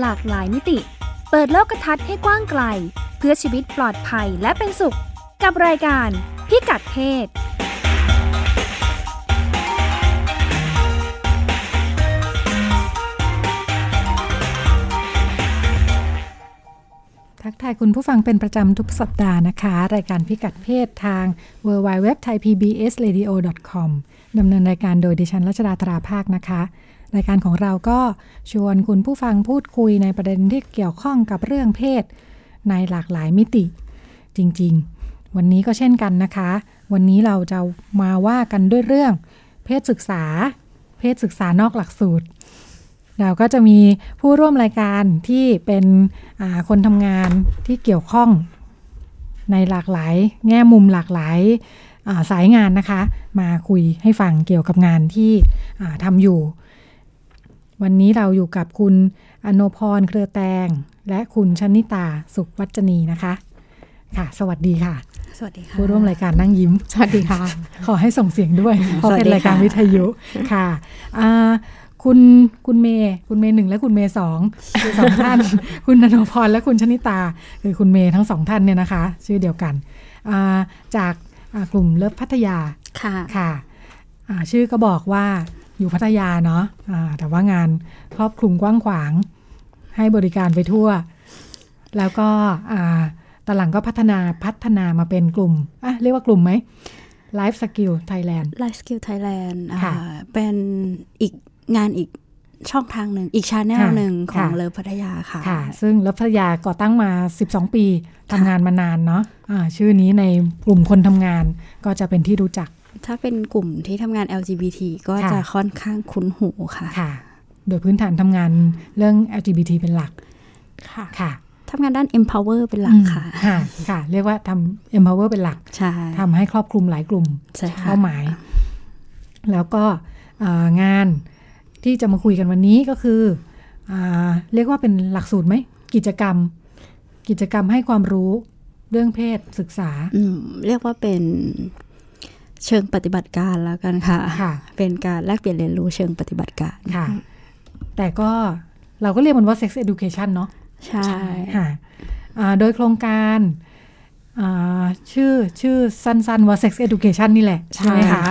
หลากหลายมิติ เปิดโลกทัศน์ให้กว้างไกล เพื่อชีวิตปลอดภัยและเป็นสุข กับรายการพิกัดเพศทักทายคุณผู้ฟังเป็นประจำทุกสัปดาห์นะคะ รายการพิกัดเพศทาง w w w t h a i p b s r a d i o c o m ดำเนินรายการโดยดิฉันรัชดาตราภาคนะคะ รายการของเราก็ชวนคุณผู้ฟังพูดคุยในประเด็นที่เกี่ยวข้องกับเรื่องเพศ ในหลากหลายมิติ จริง ๆ วันนี้ก็เช่นกันนะคะ วันนี้เราจะมาว่ากันด้วยเรื่อง เพศศึกษา เพศศึกษานอกหลักสูตร เราก็จะมีผู้ร่วมรายการที่เป็นคนทำงานที่เกี่ยวข้องในหลากหลาย แง่มุมหลากหลายสายงานนะคะ มาคุยให้ฟังเกี่ยวกับงานที่ทำอยู่ วันนี้เราอยู่กับคุณอนพรเครือแตง และคุณชนิตาสุขวัจนีนะคะ ค่ะ สวัสดีค่ะ สวัสดีค่ะ ผู้ร่วมรายการนั่งยิ้ม สวัสดีค่ะ ขอให้ส่งเสียงด้วย เพราะเป็นรายการวิทยุค่ะคุณคุณเมย์คุณเมย์หนึ่งและคุณเมย์สองสองท่าน คุณนนพรและคุณชนิตา คือคุณเมย์ทั้งสองท่านเนี่ยนะคะ ชื่อเดียวกัน จากกลุ่มเลิฟพัทยาค่ะค่ะชื่อก็บอกว่า อยู่พัทยาเนาะะแต่ว่างานครอบคลุมกว้างขวาง ให้บริการไปทั่ว แล้วก็ตอนหลังก็พัฒนาพัฒนามาเป็นกลุ่มอะเรียกว่ากลุ่มไหม Life Skill Thailand Life Skill Thailand เป็นอีกงานอีกช่องทางหนึ่งอีก channel หนึ่งของ Love พัทยาค่ะค่ะ ซึ่ง Love พัทยาก่อตั้งมา 12 ปีทำงานมานานเนาะะชื่อนี้ในกลุ่มคนทำงานก็จะเป็นที่รู้จัก ถ้าเป็นกลุ่มที่ทำงาน LGBT ก็จะค่อนข้างคุ้นหูค่ะค่ะ โดยพื้นฐานทำงานเรื่อง LGBT เป็นหลัก ค่ะค่ะทำงานด้าน empower เป็นหลักค่ะ ค่ะ ค่ะ เรียกว่าทำ empower เป็นหลักใช่ทำให้ครอบคลุมหลายกลุ่มเป้าหมาย แล้วก็งานที่จะมาคุยกันวันนี้ก็คืออเรียกว่าเป็นหลักสูตรไหม กิจกรรม กิจกรรมให้ความรู้เรื่องเพศศึกษา เรียกว่าเป็น เชิงปฏิบัติการแล้วกันค่ะค่ะเป็นการแลกเปลี่ยนเรียนรู้เชิงปฏิบัติการค่ะ แต่ก็เราก็เรียกมันว่า sex education เนาะใช่ค่ะโดยโครงการชื่อชื่อสั้นๆว่า sex education นี่แหละ ใช่ไหมคะ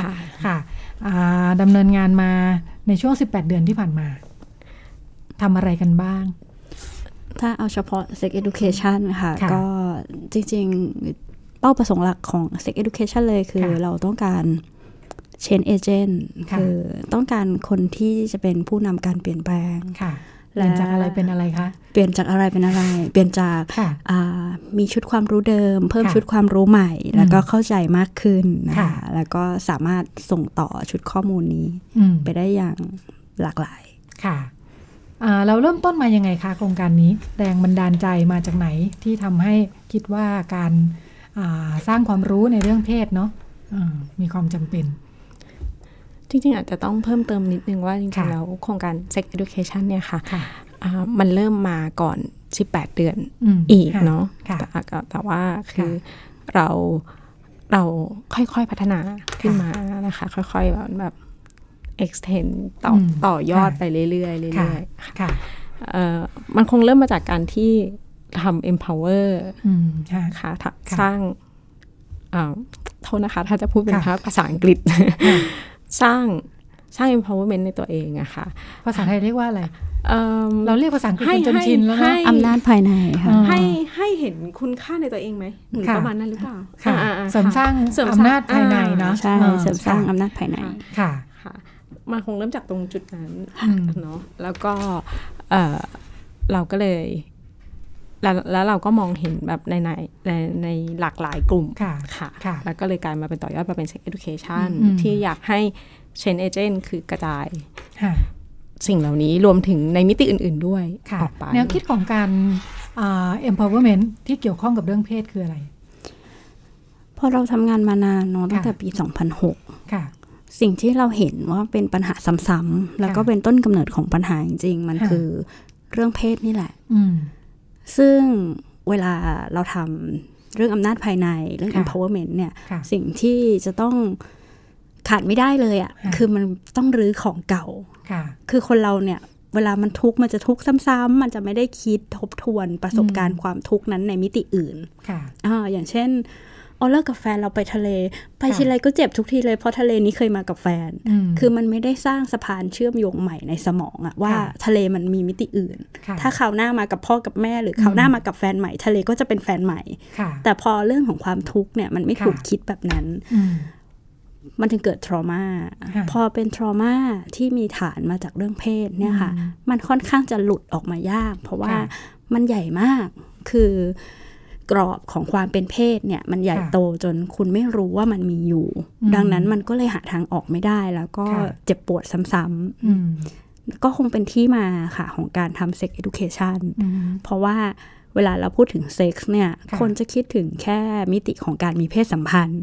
ค่ะดำเนินงานมาในช่วง 18 เดือนที่ผ่านมาทำอะไรกันบ้าง ถ้าเอาเฉพาะ sex education ค่ะ ก็จริงๆ เป้าประสงค์หลักของ sex education เลยคือเราต้องการ change agent คือต้องการคนที่จะเป็นผู้นำการเปลี่ยนแปลงเปลี่ยนจากอะไรเป็นอะไรคะ เปลี่ยนจากอะไรเป็นอะไร เปลี่ยนจากมีชุดความรู้เดิม เพิ่มชุดความรู้ใหม่ แล้วก็เข้าใจมากขึ้นนะคะแล้วก็สามารถส่งต่อชุดข้อมูลนี้ ไปได้อย่างหลากหลายค่ะเราเริ่มต้นมายังไงคะโครงการนี้ แรงบันดาลใจมาจากไหนที่ทำให้คิดว่าการ สร้างความรู้ในเรื่องเพศเนาะมีความจำเป็น จริง ๆ อาจจะต้องเพิ่มเติมนิดนึงว่าจริง ๆ แล้วโครงการ Sex Education เนี่ยค่ะมันเริ่มมาก่อน 18 เดือนอีกเนาะแต่ว่าคือเราเราค่อยๆพัฒนาขึ้นมานะคะ ค่อยๆแบบแบบ extend ต่อต่อยอดไปเรื่อยๆเรื่อยๆค่ะมันคงเริ่มมาจากการที่ ทำ empower ค่ะสร้างโทษนะคะ ถ้าจะพูดเป็นภาษาอังกฤษ สร้างสร้าง empowerment ในตัวเองอะค่ะ ภาษาไทยเรียกว่าอะไร เราเรียกภาษาอังกฤษจนชินแล้วนะอำนาจภายในค่ะ ให้ให้เห็นคุณค่าในตัวเองไหมหรือประมาณนั้นหรือเปล่าค่ะเสริมสร้างอำนาจภายในเนาะใช่เสริมสร้างอำนาจภายในค่ะค่ะมันคงเริ่มจากตรงจุดนั้นเนาะแล้วก็เราก็เลย แล้วแล้วเราก็มองเห็นแบบในในในในหลากหลายกลุ่มค่ะค่ะแล้วก็เลยกลายมาเป็นต่อยอดมาเป็น sex education ที่อยากให้ change agent คือกระจายสิ่งเหล่านี้รวมถึงในมิติอื่น ๆด้วยออกไปแนวคิดของการ empowerment ที่เกี่ยวข้องกับเรื่องเพศคืออะไร พอเราทำงานมานานเนาะตั้งแต่ปี 2006 ค่ะ สิ่งที่เราเห็นว่าเป็นปัญหาซ้ำๆแล้วก็เป็นต้นกำเนิดของปัญหาจริงๆ มันคือเรื่องเพศนี่แหละ ซึ่งเวลาเราทำเรื่องอำนาจภายในเรื่อง empowerment เนี่ย สิ่งที่จะต้องขาดไม่ได้เลยอะ่ะ คือมันต้องรื้อของเก่าคือคนเราเนี่ย เวลามันทุกข์มันจะทุกข์ซ้ำๆมันจะไม่ได้คิดทบทวนประสบการณ์ความทุกข์นั้นในมิติอื่นค่ะอ่าอย่างเช่น อ๋อเลิกกับแฟนเราไปทะเล ไปทีไรก็เจ็บทุกทีเลยเพราะทะเลนี้เคยมากับแฟน คือมันไม่ได้สร้างสะพานเชื่อมโยงใหม่ในสมองอะว่าทะเลมันมีมิติอื่น ถ้าข่าวหน้ามากับพ่อกับแม่ หรือข่าวหน้ามากับแฟนใหม่ ทะเลก็จะเป็นแฟนใหม่ แต่พอเรื่องของความทุกข์เนี่ยมันไม่ถูกคิดแบบนั้นมันถึงเกิดทรมาพอเป็นทรมาที่มีฐานมาจากเรื่องเพศเนี่ยค่ะ มันค่อนข้างจะหลุดออกมายาก เพราะว่ามันใหญ่มาก คือ กรอบของความเป็นเพศเนี่ย มันใหญ่โตจนคุณไม่รู้ว่ามันมีอยู่ ดังนั้นมันก็เลยหาทางออกไม่ได้แล้วก็เจ็บปวดซ้ำๆก็คงเป็นที่มาค่ะของการทำเซ็กซ์เอดูเคชันเพราะว่าเวลาเราพูดถึงเซ็กซ์เนี่ย คนจะคิดถึงแค่มิติของการมีเพศสัมพันธ์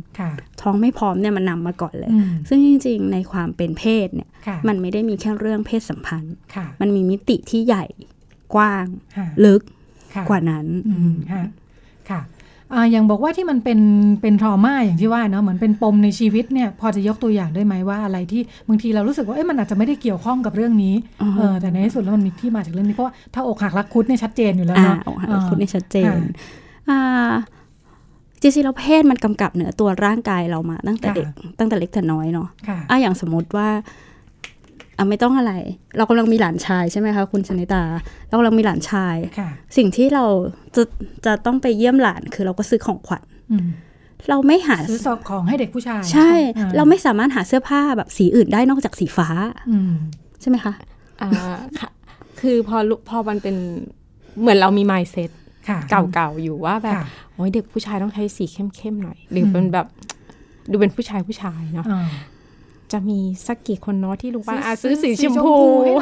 ท้องไม่พร้อมเนี่ยมันนำมาก่อนเลย ซึ่งจริง ๆ ในความเป็นเพศเนี่ย มันไม่ได้มีแค่เรื่องเพศสัมพันธ์ มันมีมิติที่ใหญ่กว้าง ลึกกว่านั้นค่ะ อย่างบอกว่าที่มันเป็นเป็นทรมาอย่างที่ว่าเนาะเหมือนเป็นปมในชีวิตเนี่ยพอจะยกตัวอย่างได้ไหมว่าอะไรที่บางทีเรารู้สึกว่าเอ้มันอาจจะไม่ได้เกี่ยวข้องกับเรื่องนี้เออแต่ในที่สุดแล้วมันมีที่มาจากเรื่องนี้เพราะถ้าอกหักรักคุดเนี่ยชัดเจนอยู่แล้วเนาะอกหักรักคุดเนี่ยชัดเจนจริงๆเราเพศมันกำกับเหนือตัวร่างกายเรามาตั้งแต่เด็กตั้งแต่เล็กแต่น้อยเนาะอะอย่างสมมติว่า อะไม่ต้องอะไร เรากำลังมีหลานชายใช่ไหมคะคุณชนิตา เรากำลังมีหลานชาย สิ่งที่เราจะจะต้องไปเยี่ยมหลานคือเราก็ซื้อของขวัญเราไม่หาซื้อสอบของให้เด็กผู้ชาย ใช่ เราไม่สามารถหาเสื้อผ้าแบบสีอื่นได้นอกจากสีฟ้าใช่ไหมคะอ่าค่ะ คือพอพอมันเป็นเหมือนเรามีไมซ์เซ็ตเก่าๆอยู่ว่าแบบโอ้ยเด็กผู้ชายต้องใช้สีเข้มๆหน่อยหรือเป็นแบบดูเป็นผู้ชายผู้ชายเนาะ จะมีสักกี่คนเนาะที่ลุงป้าซื้อสีชมพู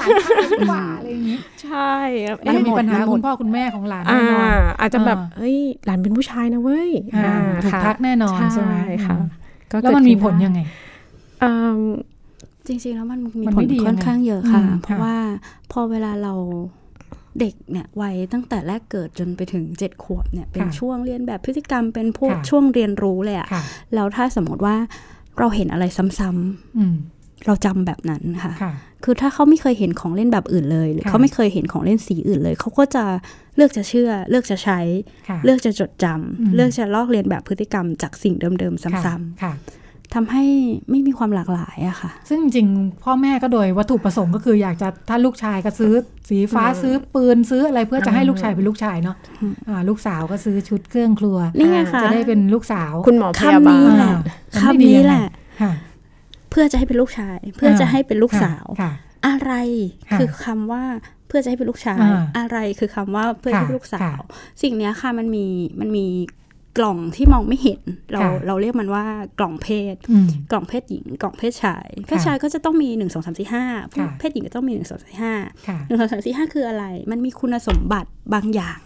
ให้หลานกว่าอะไรอย่างนี้ใช่แล้วมีปัญหาคุณพ่อคุณแม่ของหลานแน่นอนอาจจะแบบเฮ้ยหลานเป็นผู้ชายนะเว้ยถูกทักแน่นอนใช่ไหมค่ะแล้วมันมีผลยังไงจริงๆแล้วมันมีผลค่อนข้างเยอะค่ะ เพราะว่าพอเวลาเราเด็กเนี่ยวัยตั้งแต่แรกเกิดจนไปถึงเจ็ดขวบเนี่ยเป็นช่วงเรียนแบบพฤติกรรมเป็นพวกช่วงเรียนรู้เลยอะแล้วถ้าสมมติว่า เราเห็นอะไรซ้ำๆเราจำแบบนั้นค่ะ คือถ้าเขาไม่เคยเห็นของเล่นแบบอื่นเลย หรือเขาไม่เคยเห็นของเล่นสีอื่นเลย เขาก็จะเลือกจะเชื่อ เลือกจะใช้ เลือกจะจดจำเลือกจะลอกเรียนแบบพฤติกรรมจากสิ่งเดิมๆ ซ้ำๆ ทำให้ไม่มีความหลากหลายอะค่ะ ซึ่งจริงพ่อแม่ก็โดยวัตถุประสงค์ก็คืออยากจะถ้าลูกชายก็ซื้อสีฟ้าซื้อปืนซื้ออะไรเพื่อจะให้ลูกชายเป็นลูกชายเนาะลูกสาวก็ซื้อชุดเครื่องครัวจะได้เป็นลูกสาวคุณหมอพยาบาลคำนี้แหละเพื่อจะให้เป็นลูกชาย เพื่อจะให้เป็นลูกสาวอะไรคือคำว่าเพื่อจะให้เป็นลูกชาย อะไรคือคำว่าเพื่อให้เป็นลูกสาว สิ่งนี้ค่ะมันมีมันมี กล่องที่มองไม่เห็น เราเราเรียกมันว่ากล่องเพศ กล่องเพศหญิง กล่องเพศชาย เพศชายก็จะต้องมีหนึ่งสองสามสี่ห้าเพศหญิงก็ต้องมีหนึ่งสองสามสี่ห้าหนึ่งสองสามสี่ห้าคืออะไร มันมีคุณสมบัติบางอย่าง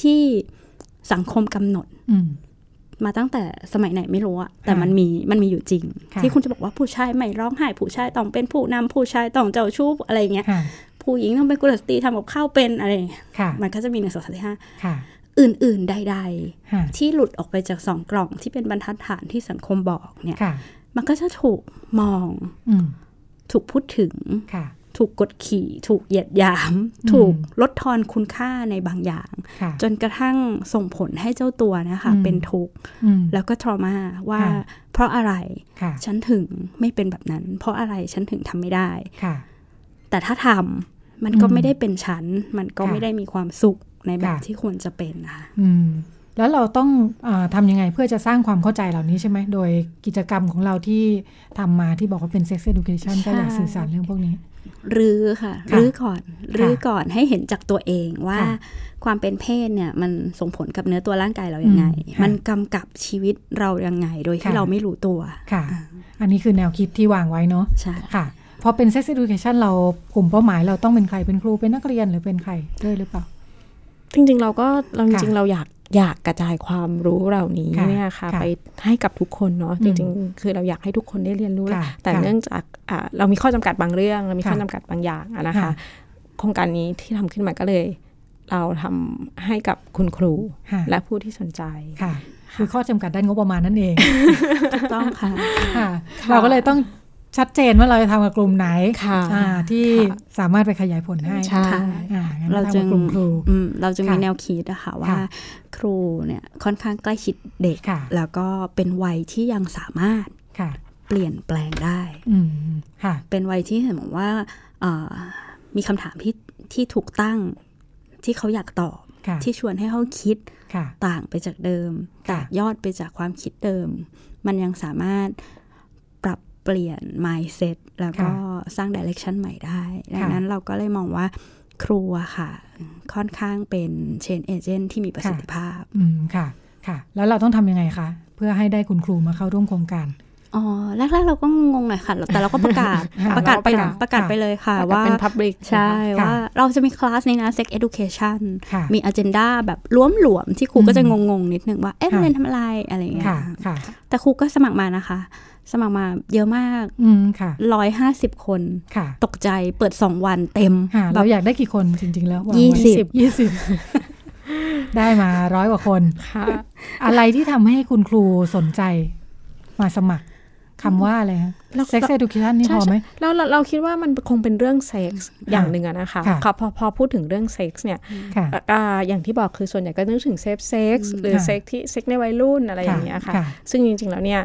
ที่สังคมกำหนดมาตั้งแต่สมัยไหนไม่รู้อะแต่มันมีมันมีอยู่จริง ที่คุณจะบอกว่าผู้ชายไม่ร้องไห้ผู้ชายต้องเป็นผู้นำผู้ชายต้องเจ้าชู้อะไรเงี้ยผู้หญิงต้องเป็นกุลสตรีทำกับข้าวเป็นอะไรมันก็จะมีหนึ่งสองสามสี่ห้า อื่น ๆ ใด ๆ ที่หลุดออกไปจากสองกล่องที่เป็นบรรทัดฐานที่สังคมบอกเนี่ย มันก็จะถูกมองถูกพูดถึง ถูกกดขี่ ถูกเหยียดหยาม ถูกลดทอนคุณค่าในบางอย่าง จนกระทั่งส่งผลให้เจ้าตัวนะคะ เป็นทุกข์แล้วก็ทรมาว่า เพราะอะไรฉันถึงไม่เป็นแบบนั้น เพราะอะไรฉันถึงทำไม่ได้แต่ถ้าทำมันก็ไม่ได้เป็นฉัน มันก็ไม่ได้มีความสุข ในแบบที่ควรจะเป็นนะคะแล้วเราต้องอทำยังไงเพื่อจะสร้างความเข้าใจเหล่านี้ใช่ไหม โดยกิจกรรมของเราที่ทำมาที่บอกว่าเป็น sex education ก็อยากสื่อสารเรื่องพวกนี้รื้อค่ะรื้อก่อนรื้อก่อนให้เห็นจากตัวเองว่าความเป็นเพศเนี่ยมันส่งผลกับเนื้อตัวร่างกายเราอย่างไง มันกำกับชีวิตเรายังไง โดยที่เราไม่รู้ตัวค่ะ อันนี้คือแนวคิดที่วางไว้เนาะใช่ค่ะพอเป็น sex education เรากลุ่มเป้าหมายเราต้องเป็นใครเป็นครูเป็นนักเรียนหรือเป็นใครด้วยหรือเปล่า จริงๆ เราก็เราจริงๆเราอยากอยากกระจายความรู้เหล่านี้เนี่ยค่ะไปให้กับทุกคนเนาะจริงๆ คือเราอยากให้ทุกคนได้เรียนรู้ แต่เนื่องจากเรามีข้อจำกัดบางเรื่อง เรามีข้อจำกัดบางอย่างนะคะ โครงการนี้ที่ทำขึ้นมาก็เลย เราทำให้กับคุณครูและผู้ที่สนใจค่ะคือข้อจำกัดด้านงบประมาณนั่นเองถูกต้องค่ะ เราก็เลยต้อง ชัดเจนว่าเราจะทำกับกลุ่มไหนค่ะที่สามารถไปขยายผลให้ใช่เราจึงกลุ่มครูเราจะมีแนวคิดอะค่ะว่าครูเนี่ยค่อนข้างใกล้ชิดเด็ก แล้วก็เป็นวัยที่ยังสามารถเปลี่ยนแปลงได้เป็นวัยที่เห็นบอกว่ามีคำถามที่ที่ถูกตั้งที่เขาอยากตอบที่ชวนให้เขาคิดต่างไปจากเดิมแตกยอดไปจากความคิดเดิม มันยังสามารถปรับ เปลี่ยน mindset แล้วก็สร้าง direction ใหม่ได้ ดังนั้นเราก็เลยมองว่าครูค่ะ ค่อนข้างเป็น change agent ที่มีประสิทธิภาพอืมค่ะค่ะ แล้วเราต้องทำยังไงคะ เพื่อให้ได้คุณครูมาเข้าร่วมโครงการอ๋อแรกๆเราก็งงหน่อยค่ะ แต่เราก็ประกาศประกาศไปประกาศไปเลยค่ะ ว่าเป็น Public ใช่ว่าเราจะมีคลาสนี้นะ Sex Education มี agenda แบบล้มหลวมที่ครูก็จะงงๆ นิดนึงว่า เอ๊ะเรียนทำอะไรอะไรอย่างเงี้ยแต่ครูก็สมัครมานะคะ สมัครมาเยอะมากร้อยห้าสิบคนตกใจเปิดสองวันเต็มเราอยากได้กี่คนจริง ๆ แล้วยี่สิบยี่สิบได้มาร้อยกว่าคนอะไรที่ทำให้คุณครูสนใจมาสมัครคำว่าอะไรคะเซ็กซ์เอดูเคชันนี่พอไหมเราเราคิดว่ามันคงเป็นเรื่องเซ็กซ์อย่างหนึ่งอะนะคะพอพอพูดถึงเรื่องเซ็กซ์เนี่ยอย่างที่บอกคือส่วนใหญ่ก็นึกถึง safe sex หรือเซ็กที่เซ็กในวัยรุ่นอะไรอย่างเงี้ยค่ะ ซึ่งจริง ๆ แล้วเนี่ย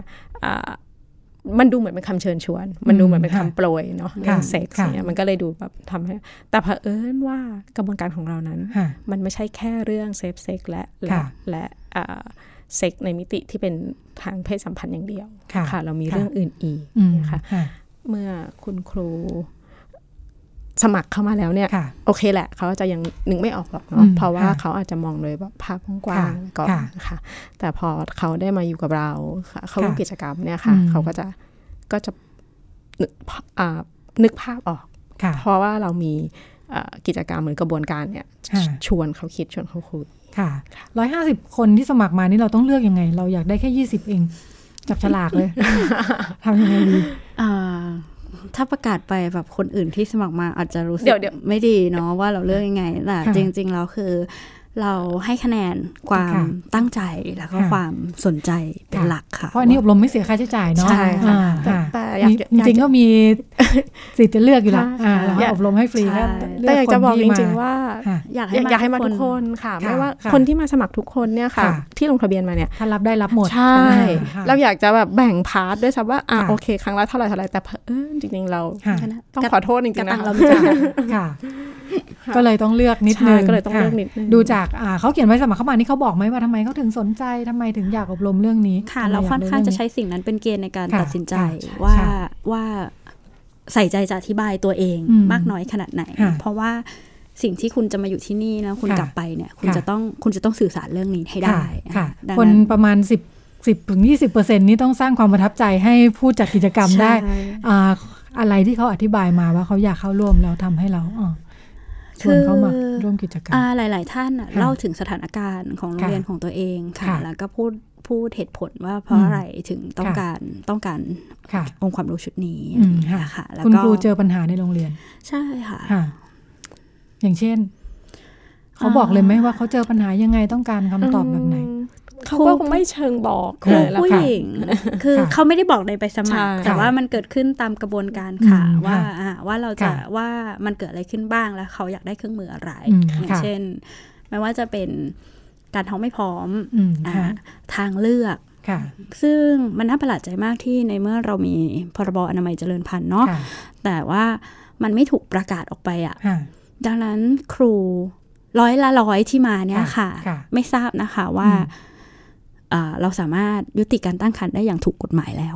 มันดูเหมือนเป็นคำเชิญชวน มันดูเหมือนเป็นคำโปรยเนาะเรื่องเซ็กซ์เนี่ยมันก็เลยดูแบบทำให้ แต่เผอิญว่ากระบวนการของเรานั้น มันไม่ใช่แค่เรื่อง safe sex และและและเซ็กในมิติที่เป็นทางเพศสัมพันธ์อย่างเดียวค่ะ เรามีเรื่องอื่นอีกนะคะเมื่อคุณครู สมัครเข้ามาแล้วเนี่ยโอเคแหละเขาจะยังนึกไม่ออกหรอกเนาะเพราะว่าเขาอาจจะมองเลยแบบภาพกว้างก่อนนะคะแต่พอเขาได้มาอยู่กับเราเขาร่วมกิจกรรมเนี่ยค่ะ เขาก็จะก็จะนึกภาพออก เพราะว่าเรามีกิจกรรมหรือกระบวนการเนี่ย ชวนเขาคิดชวนเขาคุยค่ะร้อยห้าสิบคนที่สมัครมานี่เราต้องเลือกยังไง เราอยากได้แค่ยี่สิบเอง จับฉลากเลยทำยังไงดี ถ้าประกาศไปแบบคนอื่นที่สมัครมาอาจจะรู้สึกไม่ดีเนาะว่าเราเลือกยังไงแต่จริง ๆ แล้วคือ เราให้คะแนนความตั้งใจแล้วก็ความสนใจเป็นหลักค่ะ เพราะอันนี้อบรมไม่เสียค่าใช้จ่ายเนาะใช่แต่จริงๆก็มีสิทธิ์จะเลือกอยู่แล้วอบรมให้ฟรีแต่อยากจะบอกจริงๆว่าอยากให้มาทุกคนค่ะไม่ว่าคนที่มาสมัครทุกคนเนี่ยค่ะ ที่ลงทะเบียนมาเนี่ยถ้ารับได้รับหมดใช่ เราอยากจะแบบแบ่งพาร์ทด้วยซ้ำว่าอะโอเค ครั้งละเท่าไหร่เท่าไหร่แต่เออจริง ๆ เราต้องขอโทษจริงๆนะเราค่ะก็เลยต้องเลือกนิดนึงก็เลยต้องเลือกนิดนึงดูจากเขาเขียนไว้สมัครเข้ามานี่เขาบอกไหมว่าทำไมเขาถึงสนใจทำไมถึงอยากอบรมเรื่องนี้ค่ะ เราค่อนข้างจะใช้สิ่งนั้นเป็นเกณฑ์ในการตัดสินใจว่าว่าใส่ใจจะอธิบายตัวเองมากน้อยขนาดไหน เพราะว่าสิ่งที่คุณจะมาอยู่ที่นี่แล้วคุณกลับไปเนี่ย คุณจะต้องคุณจะต้องสื่อสารเรื่องนี้ให้ได้คนประมาณสิบสิบถึงยี่สิบเปอร์เซ็นนี้ต้องสร้างความประทับใจให้ผู้จัดกิจกรรมได้ อะไรที่เขาอธิบายมาว่าเขาอยากเข้าร่วมแล้วทำให้เรา ชวนเขามาร่วมกิจกรรมหลาย ๆ ท่านเล่าถึงสถานการณ์ของโรงเรียนของตัวเองค่ะ แล้วก็พูดพูดเหตุผลว่าเพราะอะไรถึงต้องการต้องการองค์ความรู้ชุดนี้ค่ะแล้วคุณครูเจอปัญหาในโรงเรียน ใช่ค่ะอย่างเช่น เขาบอกเลยไหมว่าเขาเจอปัญหายังไงต้องการคำตอบแบบไหน เขาก็คงไม่เชิงบอกครูผู้หญิง คือเขาไม่ได้บอกในใบสมัคร แต่ว่ามันเกิดขึ้นตามกระบวนการค่ะว่าว่าเราจะว่ามันเกิดอะไรขึ้นบ้างแล้วเขาอยากได้เครื่องมืออะไร อย่างเช่น ไม่ว่าจะเป็นการท้องไม่พร้อมทางเลือกซึ่งมันน่าประหลาดใจมากที่ในเมื่อเรามีพรบอนามัยเจริญพันธุ์เนาะแต่ว่ามันไม่ถูกประกาศออกไปอะ ดังนั้นครูร้อยละร้อยที่มาเนี่ยค่ะ ไม่ทราบนะคะว่า เราสามารถยุติการตั้งครรภ์ได้อย่างถูกกฎหมายแล้ว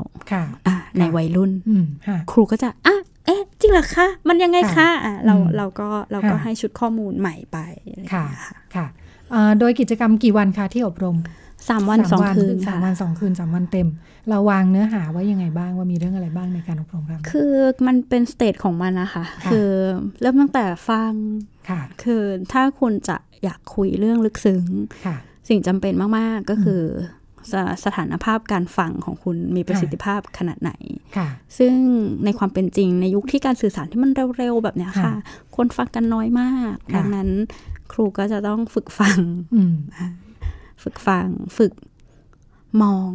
ในวัยรุ่นครูก็จะอะเอ๊ะ จริงเหรอคะ มันยังไงคะอะเราเราก็เราก็ให้ชุดข้อมูลใหม่ไปค่ะค่ะโดยกิจกรรมกี่วันคะที่อบรมสามวันสองคืนสามวันสองคืนสามวันเต็ม เราวางเนื้อหาไว้ยังไงบ้างว่ามีเรื่องอะไรบ้างในการอบรมครับคือมันเป็นสเตจของมันนะคะคือเริ่มตั้งแต่ฟังคือถ้าคุณจะอยากคุยเรื่องลึกซึ้ง สิ่งจำเป็นมาก ๆ ก็คือสสถานภาพการฟังของคุณมีประสิทธิภาพขนาดไหน ซึ่งในความเป็นจริงในยุคที่การสื่อสารที่มันเร็ว ๆ แบบนี้ค่ะ คนฟังกันน้อยมาก ดังนั้นครูก็จะต้องฝึกฟัง ฝึกฟัง ฝึกมอง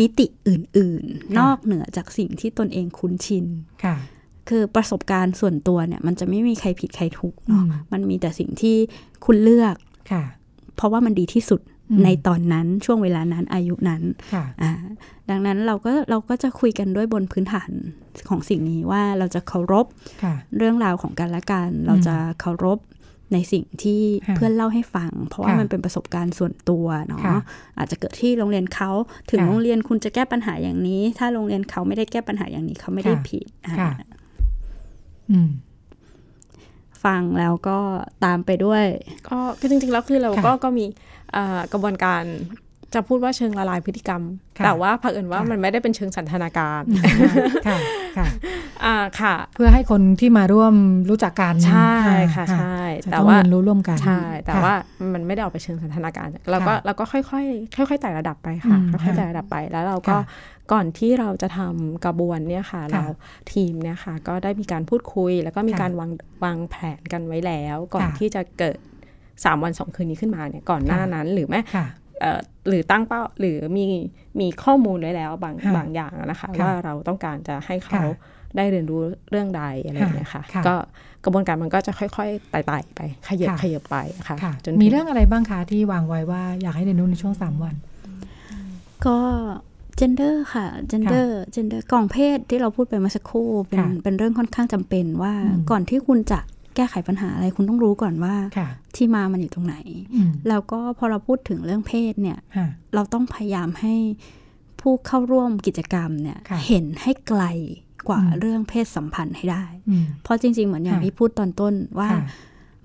มิติอื่น ๆ นอกเหนือจากสิ่งที่ตนเองคุ้นชินค่ะคือประสบการณ์ส่วนตัวเนี่ย มันจะไม่มีใครผิดใครถูกเนาะ มันมีแต่สิ่งที่คุณเลือกค่ะ เพราะว่ามันดีที่สุดในตอนนั้นช่วงเวลานั้นอายุนั้นอ่าดังนั้นเราก็เราก็จะคุยกันด้วยบนพื้นฐานของสิ่งนี้ว่าเราจะเคารพเรื่องราวของกันและกัน เราจะเคารพในสิ่งที่เพื่อนเล่าให้ฟัง เพราะว่ามันเป็นประสบการณ์ส่วนตัวเนาะอาจจะเกิดที่โรงเรียนเขาถึงโรงเรียนคุณจะแก้ปัญหาอย่างนี้ ถ้าโรงเรียนเขาไม่ได้แก้ปัญหาอย่างนี้เขาไม่ได้ผิด ฟังแล้วก็ตามไปด้วย ก็คือจริงๆแล้วคือเราก็ก็มีกระบวนการจะพูดว่าเชิงละลายพฤติกรรม แต่ว่าเผอิญว่ามันไม่ได้เป็นเชิงสันทนาการค่ะค่ะอ่าค่ะ เพื่อให้คนที่มาร่วมรู้จักกันใช่ค่ะใช่ แต่ว่าเรียนรู้ร่วมกันใช่ แต่ว่ามันไม่ได้ออกไปเชิงสันทนาการเราก็เราก็ค่อยๆค่อยๆไต่ระดับไปค่ะค่อยๆไต่ระดับไปแล้วเราก็ ก่อนที่เราจะทำกระบวนเนี่ยค่ะ เราทีมเนี่ยค่ะ ก็ได้มีการพูดคุย แล้วก็มีการวางวางแผนกันไว้แล้ว ก่อนที่จะเกิดสามวันสองคืนนี้ขึ้นมาเนี่ยก่อนหน้านั้นหรือแม้หรือตั้งเป้าหรือมีมีข้อมูลไว้แล้วบางบางอย่างนะคะ ว่าเราต้องการจะให้เขาได้เรียนรู้เรื่องใดอะไรอย่างเงี้ยค่ะ ก็กระบวนการมันก็จะค่อยๆไต่ๆไปขยับขยับไปค่ะจนมีเรื่องอะไรบ้างคะที่วางไว้ว่าอยากให้เรียนรู้ในช่วงสาม วันก็ gender ค่ะ gender gender กล่องเพศที่เราพูดไปเมื่อสักครู่เป็นเป็นเรื่องค่อนข้างจำเป็นว่าก่อนที่คุณจะแก้ไขปัญหาอะไรคุณต้องรู้ก่อนว่า ที่มามันอยู่ตรงไหน แล้วก็พอเราพูดถึงเรื่องเพศเนี่ย เราต้องพยายามให้ผู้เข้าร่วมกิจกรรมเนี่ยเห็นให้ไกลกว่าเรื่องเพศสัมพันธ์ให้ได้ เพราะจริง ๆ เหมือนอย่างที่พูดตอนต้นว่า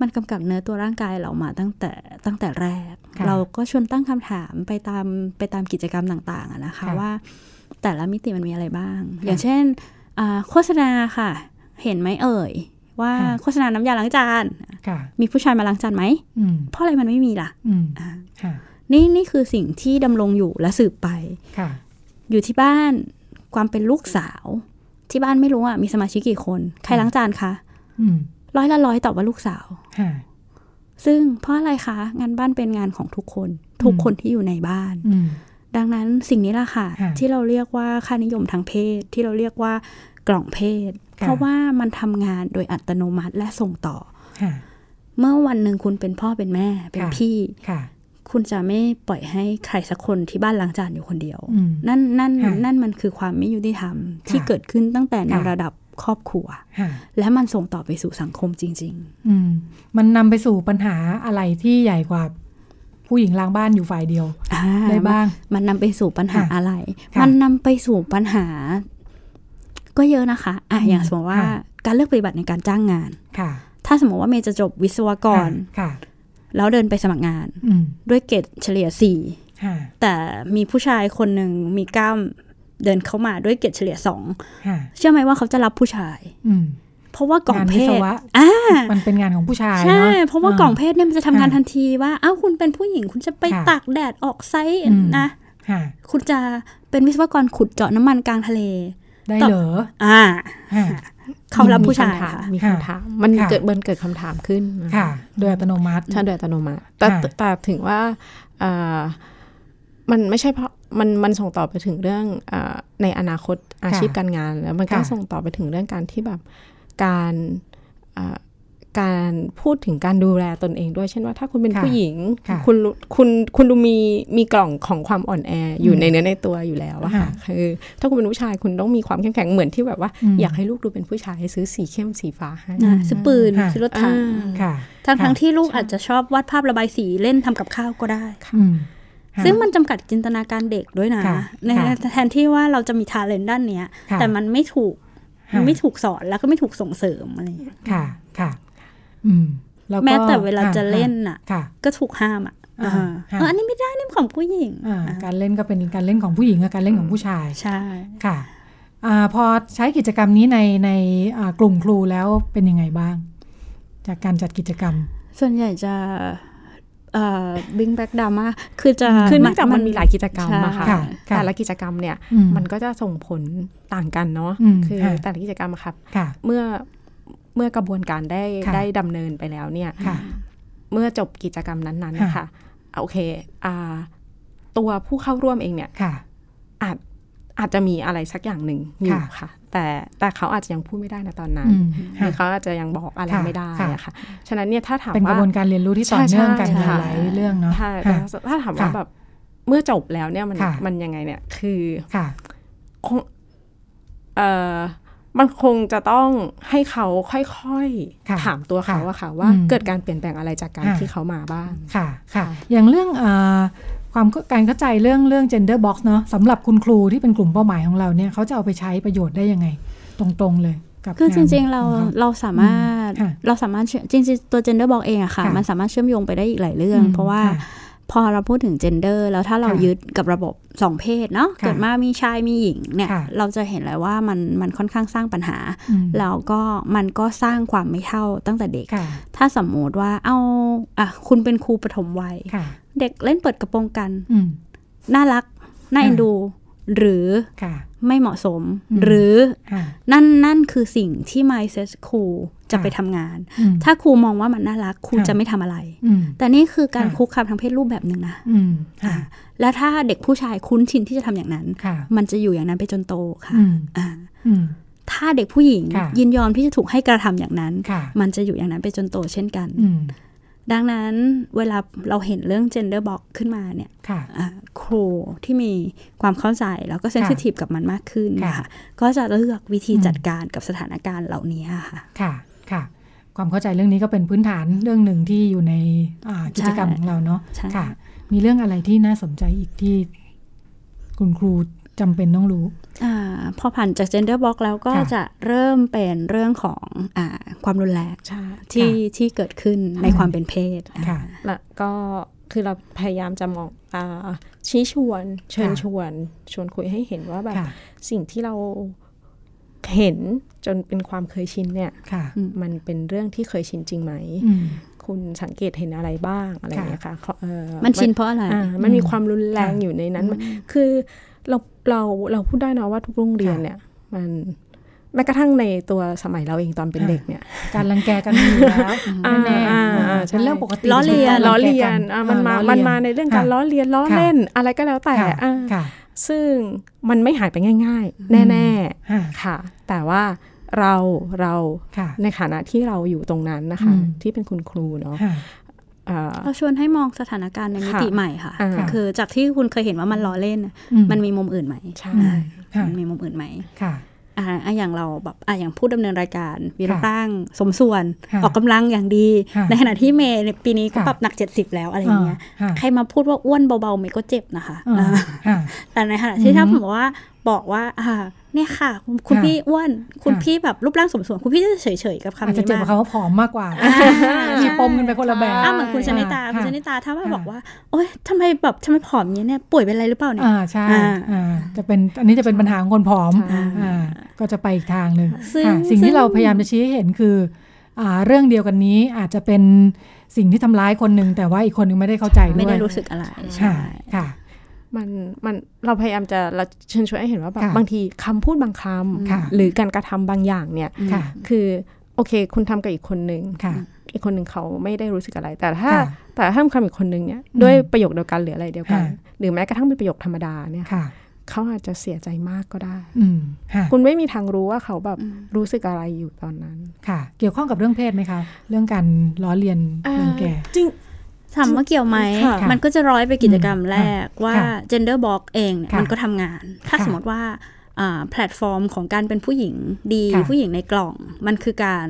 มันกำกับเนื้อตัวร่างกายเรามาตั้งแต่ตั้งแต่แรก เราก็ชวนตั้งคำถามไปตามไปตามกิจกรรมต่างๆนะคะว่าแต่ละมิติมันมีอะไรบ้าง อย่างเช่นโฆษณาค่ะ เห็นไหมเอ่ย ว่าโฆษณาน้ำยาล้างจานมีผู้ชายมาล้างจานไหมเพราะอะไรมันไม่มีล่ะนี่นี่คือสิ่งที่ดำรงอยู่และสืบไปอยู่ที่บ้านความเป็นลูกสาว ที่บ้านไม่รู้อะมีสมาชิกกี่คน ใครล้างจานคะ ร้อยละร้อยตอบว่าลูกสาวซึ่งเพราะอะไรคะ งานบ้านเป็นงานของทุกคน ทุกคนที่อยู่ในบ้าน ดังนั้นสิ่งนี้ล่ะค่ะ ที่เราเรียกว่าค่านิยมทางเพศ ที่เราเรียกว่ากล่องเพศ เพราะว่ามันทำงานโดยอัตโนมัติและส่งต่อ เมื่อวันหนึ่งคุณเป็นพ่อเป็นแม่เป็นพี่คุณจะไม่ปล่อยให้ใครสักคนที่บ้านล้างจานอยู่คนเดียว นั่นนั่นนั่นมันคือความไม่ยุติธรรมที่เกิดขึ้นตั้งแต่ในระดับ ครอบครัว และมันส่งต่อไปสู่สังคมจริง ๆ อืมันนำไปสู่ปัญหาอะไรที่ใหญ่กว่าผู้หญิงล้างบ้านอยู่ฝ่ายเดียวได้บ้าง มันนำไปสู่ปัญหาอะไร มันนำไปสู่ปัญหา ก็เยอะนะคะอะอย่างสมมติว่าการเลือกปฏิบัติในการจ้างงานค่ะ ถ้าสมมติว่าเมย์จะจบวิศวกรค่ะ แล้วเดินไปสมัครงานด้วยเกรดเฉลี่ยสี่แต่มีผู้ชายคนหนึ่งมีกล้าม เดินเข้ามาด้วยเกรดเฉลี่ยสองเชื่อไหมว่าเขาจะรับผู้ชายเพราะว่ากล่องเพศอ่ามันเป็นงานของผู้ชายใช่เพราะว่ากล่องเพศเนี่ยมันจะทำงานทันทีว่าอ้าวคุณเป็นผู้หญิงคุณจะไปตากแดดออกไซส์นะคุณจะเป็นวิศวกรขุดเจาะน้ำมันกลางทะเล ได้เหรออ่าเขารับผู้ชายมีคำถาม มันเกิดเบินเกิดคำถามขึ้นค่ะ โดยอัตโนมัติใช่โดยอัตโนมัติ แต่แต่ถึงว่า มันไม่ใช่เพราะมันมันส่งต่อไปถึงเรื่องอในอนาคตอาชีพการงาน แล้วมันก็ส่งต่อไปถึงเรื่องการที่แบบการการพูดถึงการดูแลตนเองด้วย เช่นว่าถ้าคุณเป็นผู้หญิง คุณคุณคุณดูมีมีกล่องของความอ่อนแออยู่ในเนื้อในตัวอยู่แล้วอะค่ะคือถ้าคุณเป็นผู้ชายคุณต้องมีความเข้มแข็งเหมือนที่แบบว่า อยากให้ลูกดูเป็นผู้ชายให้ซื้อสีเข้มสีฟ้าให้ซื้อปืนซื้อรถถังทั้งทั้งที่ลูกอาจจะชอบวาดภาพระบายสีเล่นทำกับข้าวก็ได้ ซึ่งมันจำกัดจินตนาการเด็กด้วยนะในแทนที่ว่าเราจะมีทาเลนด้านเนี้ย แต่มันไม่ถูกไม่ถูกสอนแล้วก็ไม่ถูกส่งเสริมอะไรค่ะค่ะแม้แต่เวลาจะเล่นอะ ก็ถูกห้ามอะอันนี้ไม่ได้นี่ของผู้หญิงการเล่นก็เป็นการเล่นของผู้หญิงกับการเล่นของผู้ชายใช่ค่ะอพอใช้กิจกรรมนี้ในในกลุ่มครูแล้วเป็นยังไงบ้าง จากการจัดกิจกรรม ส่วนใหญ่จะ บิงแบ็กดามาคือจะคือเนื่องจากมันมีหลายกิจกรรมอะค่ะแต่ละกิจกรรมเนี่ยมันก็จะส่งผลต่างกันเนาะคือแต่ละกิจกรรมครับเมื่อเมื่อกระบวนการได้ได้ดำเนินไปแล้วเนี่ยเมื่อจบกิจกรรมนั้นๆนะคะโอเคอ่าตัวผู้เข้าร่วมเองเนี่ยอาจอาจจะมีอะไรสักอย่างหนึ่งอยู่ค่ะ แต่แต่เขาอาจจะยังพูดไม่ได้นะตอนนั้นหรือเขาอาจจะยังบอกอะไรไม่ได้อะค่ะฉะนั้นเนี่ยถ้าถามว่าเป็นกระบวนการเรียนรู้ที่ต่อเนื่องกันหลายเรื่องเนาะถ้าถามว่าแบบเมื่อจบแล้วเนี่ยมันมันยังไงเนี่ยคือคงเอ่อมันคงจะต้องให้เขาค่อยๆ ถามตัวเขาอะค่ะว่าเกิดการเปลี่ยนแปลงอะไรจากการที่เขามาบ้างค่ะค่ะ อย่างเรื่อง ความการเข้าใจเรื่องเรื่อง gender box เนาะสำหรับคุณครูที่เป็นกลุ่มเป้าหมายของเราเนี่ยเขาจะเอาไปใช้ประโยชน์ได้ยังไง ตรงๆเลยคือจริง ๆ เราเราสามารถเราสามารถจริงๆตัว gender box เองอะค่ะ มันสามารถเชื่อมโยงไปได้อีกหลายเรื่อง เพราะว่าพอเราพูดถึงเจนเดอร์แล้วถ้าเรายึดกับระบบสองเพศเนาะเกิดมามีชายมีหญิงเนี่ยเราจะเห็นเลยว่ามันมันค่อนข้างสร้างปัญหา แล้วก็มันก็สร้างความไม่เท่าตั้งแต่เด็ก ถ้าสมมติว่าเอาอะคุณเป็นครูปฐมวัย เด็กเล่นเปิดกระโปรงกันน่ารักน่าเอ็นดู หรือไม่เหมาะสม หรือนั่นนั่นคือสิ่งที่ mindset ครูจะไปทำงาน ถ้าครูมองว่ามันน่ารักครูจะไม่ทำอะไร แต่นี่คือการคุกคามทางเพศรูปแบบหนึ่งนะแล้วถ้าเด็กผู้ชายคุ้นชินที่จะทำอย่างนั้น มันจะอยู่อย่างนั้นไปจนโตค่ะถ้าเด็กผู้หญิงยินยอมที่จะถูกให้กระทำอย่างนั้น มันจะอยู่อย่างนั้นไปจนโตเช่นกัน ดังนั้นเวลาเราเห็นเรื่อง gender box ขึ้นมาเนี่ยครูที่มีความเข้าใจแล้วก็เซนซิทีฟกับมันมากขึ้นค่ะก็จะเลือกวิธีจัดการกับสถานการณ์เหล่านี้ค่ะค่ะค่ะ ความเข้าใจเรื่องนี้ก็เป็นพื้นฐานเรื่องหนึ่งที่อยู่ในกิจกรรมของเราเนาะค่ะ มีเรื่องอะไรที่น่าสนใจอีกที่คุณครู จำเป็นต้องรู้อพอผ่านจาก gender box แล้วก็จะเริ่มเป็นเรื่องของอความรุนแรงที่ที่เกิดขึ้นในความเป็นเพศแล้วก็คือเราพยายามจะมองอชี้ชวน เชิญชวน ชวนคุยให้เห็นว่าแบบสิ่งที่เราเห็นจนเป็นความเคยชินเนี่ยมันเป็นเรื่องที่เคยชินจริงไหมคุณสังเกตเห็นอะไรบ้างอะไรอย่างเงี้ยค่ะมันชินเพราะอะไร มันมีความรุนแรงอยู่ในนั้น คือ เราเราเราพูดได้นะว่าทุกโรงเรียนเนี่ย มันแม้กระทั่งในตัวสมัยเราเองตอนเป็นเด็กเนี่ย การรังแกกันมีแล้วแน่เป็นเรื่องปกติล้อเลียนล้อเลียนมันมามันมาในเรื่องการล้อเลียนล้อเล่นอะไรก็แล้วแต่ซึ่งมันไม่หายไปง่าย ๆ แน่ๆค่ะ แต่ว่าเราเราในฐานะที่เราอยู่ตรงนั้นนะคะ ที่เป็นคุณครูเนาะ เราชวนให้มองสถานการณ์ในมิติใหม่ค่ะ คือจากที่คุณเคยเห็นว่ามันล้อเล่น มันมีมุมอื่นไหมใช่มันมีมุมอื่นไหมค่ะอ่าอย่างเราแบบอ่าอย่างผู้ดำเนินรายการวีรร่างสมส่วนออกกำลังอย่างดี ในขณะที่เมย์ปีนี้ก็ปรับหนักเจ็ดสิบแล้วอะไรเงี้ยใครมาพูดว่าอ้วนเบาๆเมย์ก็เจ็บนะคะแต่ในขณะที่ถ้าผมบอกว่า บอกว่า อ่า เนี่ยค่ะ คุณพี่อ้วน คุณพี่แบบรูปร่างสมส่วนคุณพี่จะเฉยๆกับคำนี้มากจะเจ็บเขาผอมมากกว่ามีปมกันไปคนละแบบเหมือนคุณชนิตาคุณชนิตาถ้าว่าบอกว่าโอ๊ยทำไมแบบทำไมผอมอย่างนี้เนี่ยป่วยเป็นอะไรหรือเปล่าเนี่ยอ่าใช่จะเป็นอันนี้จะเป็นปัญหาของคนผอมอ่าก็จะไปอีกทางหนึ่งสิ่งที่เราพยายามจะชี้ให้เห็นคืออ่าเรื่องเดียวกันนี้อาจจะเป็นสิ่งที่ทำร้ายคนหนึ่งแต่ว่าอีกคนนึงไม่ได้เข้าใจด้วยไม่ได้รู้สึกอะไรใช่ค่ะ มันมันเราพยายามจะเราเชิญชวนให้เห็นว่าแบบบางทีคำพูดบางคำหรือการกระทำบางอย่างเนี่ยคือโอเค คุณทำกับอีกคนหนึ่งอีกคนหนึ่งเขาไม่ได้รู้สึกอะไร แต่ถ้าแต่ถ้าทำอีกคนหนึ่งเนี่ยด้วยประโยคเดียวกันหรืออะไรเดียวกัน หรือแม้กระทั่งเป็นประโยคธรรมดาเนี่ยเขาอาจจะเสียใจมากก็ได้คุณไม่มีทางรู้ว่าเขาแบบรู้สึกอะไรอยู่ตอนนั้นค่ะ เกี่ยวข้องกับเรื่องเพศไหมคะ เรื่องการล้อเลียนเรื่องแก่จริง ถามว่าเกี่ยวไหม มันก็จะร้อยไปกิจกรรมแรกว่า gender box เองมันก็ทำงาน ถ้าสมมติว่าแพลตฟอร์มของการเป็นผู้หญิงดีผู้หญิงในกล่อง มันคือการ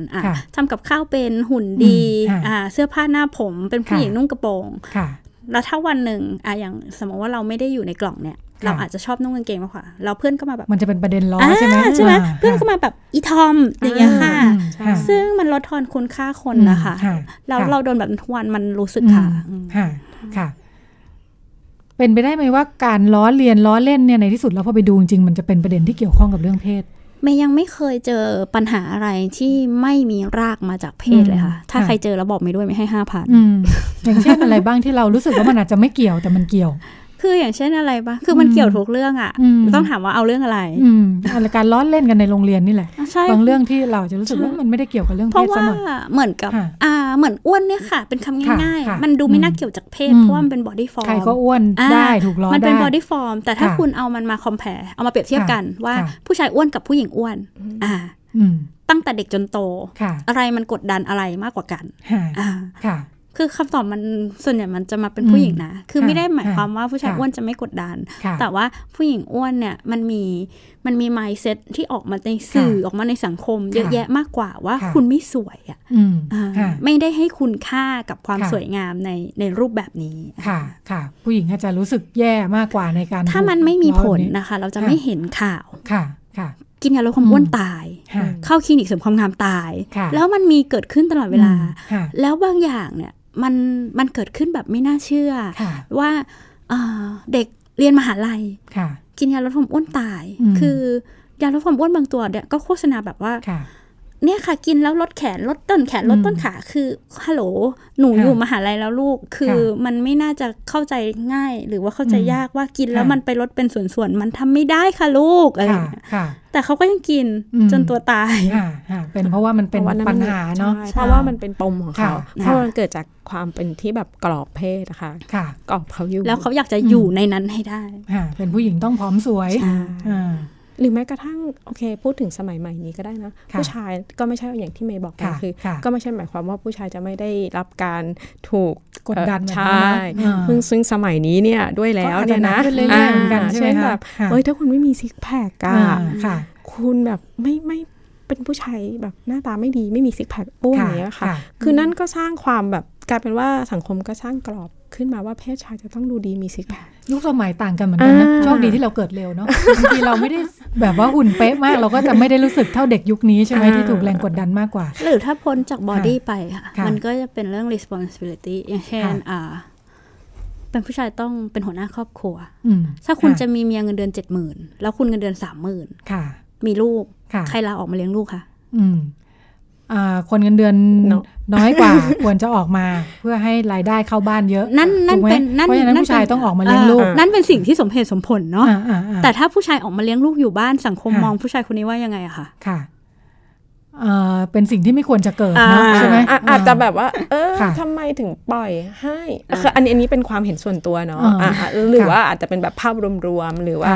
ทำกับข้าวเป็นหุ่นดีเสื้อผ้าหน้าผมเป็นผู้หญิงนุ่งกระโปรงแล้วถ้าวันหนึ่งอะอย่างสมมติว่าเราไม่ได้อยู่ในกล่องเนี่ย เราอาจจะชอบนุ่งกางเกงมากกว่าเราเพื่อนก็มาแบบ มันจะเป็นประเด็นล้อใช่ไหมใช่ไหมเพื่อนก็มาแบบอีทอมอย่างเงี้ยค่ะ ซึ่งมันลดทอนคุณค่าคนนะคะแล้วเราโดนแบบทุกวันมันรู้สึกค่ะค่ะค่ะ เป็นไปได้ไหมว่าการล้อเลียนล้อเล่นเนี่ยในที่สุดแล้วพอไปดูจริงมันจะเป็นประเด็นที่เกี่ยวข้องกับเรื่องเพศไม่ยังไม่เคยเจอปัญหาอะไรที่ไม่มีรากมาจากเพศเลยค่ะ ถ้าใครเจอแล้วบอกไม่ด้วยไม่ให้ห้าพันอย่างเช่นอะไรบ้างที่เรารู้สึกว่ามันอาจจะไม่เกี่ยวแต่มันเกี่ยว คืคืออย่างเช่นอะไรปะคือมันเกี่ยวทุกเรื่องอะ ต้องถามว่าเอาเรื่องอะไรอืมอะไรการล้อเล่นกันในโรงเรียนนี่แหละบางเรื่องที่เราจะรู้สึกว่ามันไม่ได้เกี่ยวกับเรื่องเพศซะหน่อยเหมือนกับ อ่า เหมือนอ้วนเนี่ยค่ะ เป็นคำง่ายๆ มันดูไม่น่าเกี่ยวจากเพศเพราะว่ามันเป็น body form ใครก็อ้วนได้ถูกล้อได้มันเป็น body form แต่ถ้าคุณเอามันมา compare เอามาเปรียบเทียบกันว่าผู้ชายอ้วนกับผู้หญิงอ้วน อ่าตั้งแต่เด็กจนโต อะไรมันกดดันอะไรมากกว่ากันอ่า คือคำตอบมันส่วนใหญ่มันจะมาเป็นผู้หญิงนะ คือไม่ได้หมายความว่าผู้ชายอ้วนจะไม่กดดัน แต่ว่าผู้หญิงอ้วนเนี่ยมันมีมันมี mindset ที่ออกมาในสื่อออกมาในสังคม เยอะแยะมากกว่าว่าคุณไม่สวยอะไม่ได้ให้คุณค่ากับความสวยงามในในรูปแบบนี้ค่ะค่ะ ผู้หญิงอาจจะรู้สึกแย่มากกว่าในการ ถ้ามันไม่มีผลนะคะ เราจะไม่เห็นข่าวค่ะค่ะกินยาลดความอ้วนตาย เข้าคลินิกเสริมความงามตาย แล้วมันมีเกิดขึ้นตลอดเวลา แล้วบางอย่างเนี่ย มันมันเกิดขึ้นแบบไม่น่าเชื่อ ว่าเด็กเรียนมหาลัยกินยาลดความอ้วนตาย คือยาลดความอ้วนบางตัวเนี่ยก็โฆษณาแบบว่า เนี่ยค่ะกินแล้วลดแขนลดต้นแขนลดต้นขาคือฮัลโหลหนูอยู่มหาลัยแล้วลูก คือมันไม่น่าจะเข้าใจง่าย หรือว่าเข้าใจยากว่ากินแล้วมันไปลดเป็นส่วนๆมันทำไม่ได้ค่ะลูกอะไรแต่เขาก็ยังกินจนตัวตายเป็นเพราะว่ามันเป็นปัญหาเนาะเพราะว่ามันเป็นปมของเขาเพราะมันเกิดจากความเป็นที่แบบกรอบเพศนะคะกรอบเขาอยู่แล้วเขาอยากจะอยู่ในนั้นให้ได้เป็นผู้หญิงต้องพร้อมสวย หรือแม้กระทั่งโอเค พูดถึงสมัยใหม่นี้ก็ได้นะ ผู้ชายก็ไม่ใช่อย่างที่เมย์บอกนะคือ ก็ไม่ใช่หมายความว่าผู้ชายจะไม่ได้รับการถูกกดดันใช่ซึ่งซึ่งสมัยนี้เนี่ยด้วยแล้วเนี่ยนะเช่นแบบเอ้ยถ้าคุณไม่มีซิกแพคอะคุณแบบไม่ไม่เป็นผู้ชายแบบหน้าตาไม่ดีไม่มีซิกแพคป้วนอย่างเงี้ยค่ะ คือนั่นก็สร้างความแบบ กลายเป็นว่าสังคมก็สร้างกรอบขึ้นมาว่าเพศชายจะต้องดูดีมีซิกแพคยุคสมัยต่างกันเหมือนกันนะโชคดีที่เราเกิดเร็วเนาะบางทีเราไม่ได้แบบว่าหุ่นเป๊ะมาก เราก็จะไม่ได้รู้สึกเท่าเด็กยุคนี้ใช่ไหมที่ถูกแรงกดดันมากกว่า หรือถ้าพ้นจากบอดี้ไปค่ะ มันก็จะเป็นเรื่อง responsibility อย่างเช่นอ่าเป็นผู้ชายต้องเป็นหัวหน้าครอบครัวถ้าคุณจะมีเมียเงินเดือนเจ็ดหมื่นแล้วคุณเงินเดือนสามหมื่นมีลูก ใครลาออกมาเลี้ยงลูกคะ คนเงินเดือนน้อยกว่า ควรจะออกมาเพื่อให้รายได้เข้าบ้านเยอะ นั่นนั่นเป็นนั่นนั่นผู้ชายต้องออกมาเลี้ยงลูก นั่นเป็นสิ่งที่สมเหตุสมผลเนาะแต่ถ้าผู้ชายออกมาเลี้ยงลูกอยู่บ้านสังคมมองผู้ชายคนนี้ว่ายังไงอะคะค่ะ เป็นสิ่งที่ไม่ควรจะเกิดเนาะใช่ไหมอาจจะแบบว่า เออทำไมถึงปล่อยให้คืออันนี้อันนี้เป็นความเห็นส่วนตัวเนาะหรือว่าอาจจะเป็นแบบภาพรวมๆหรือว่า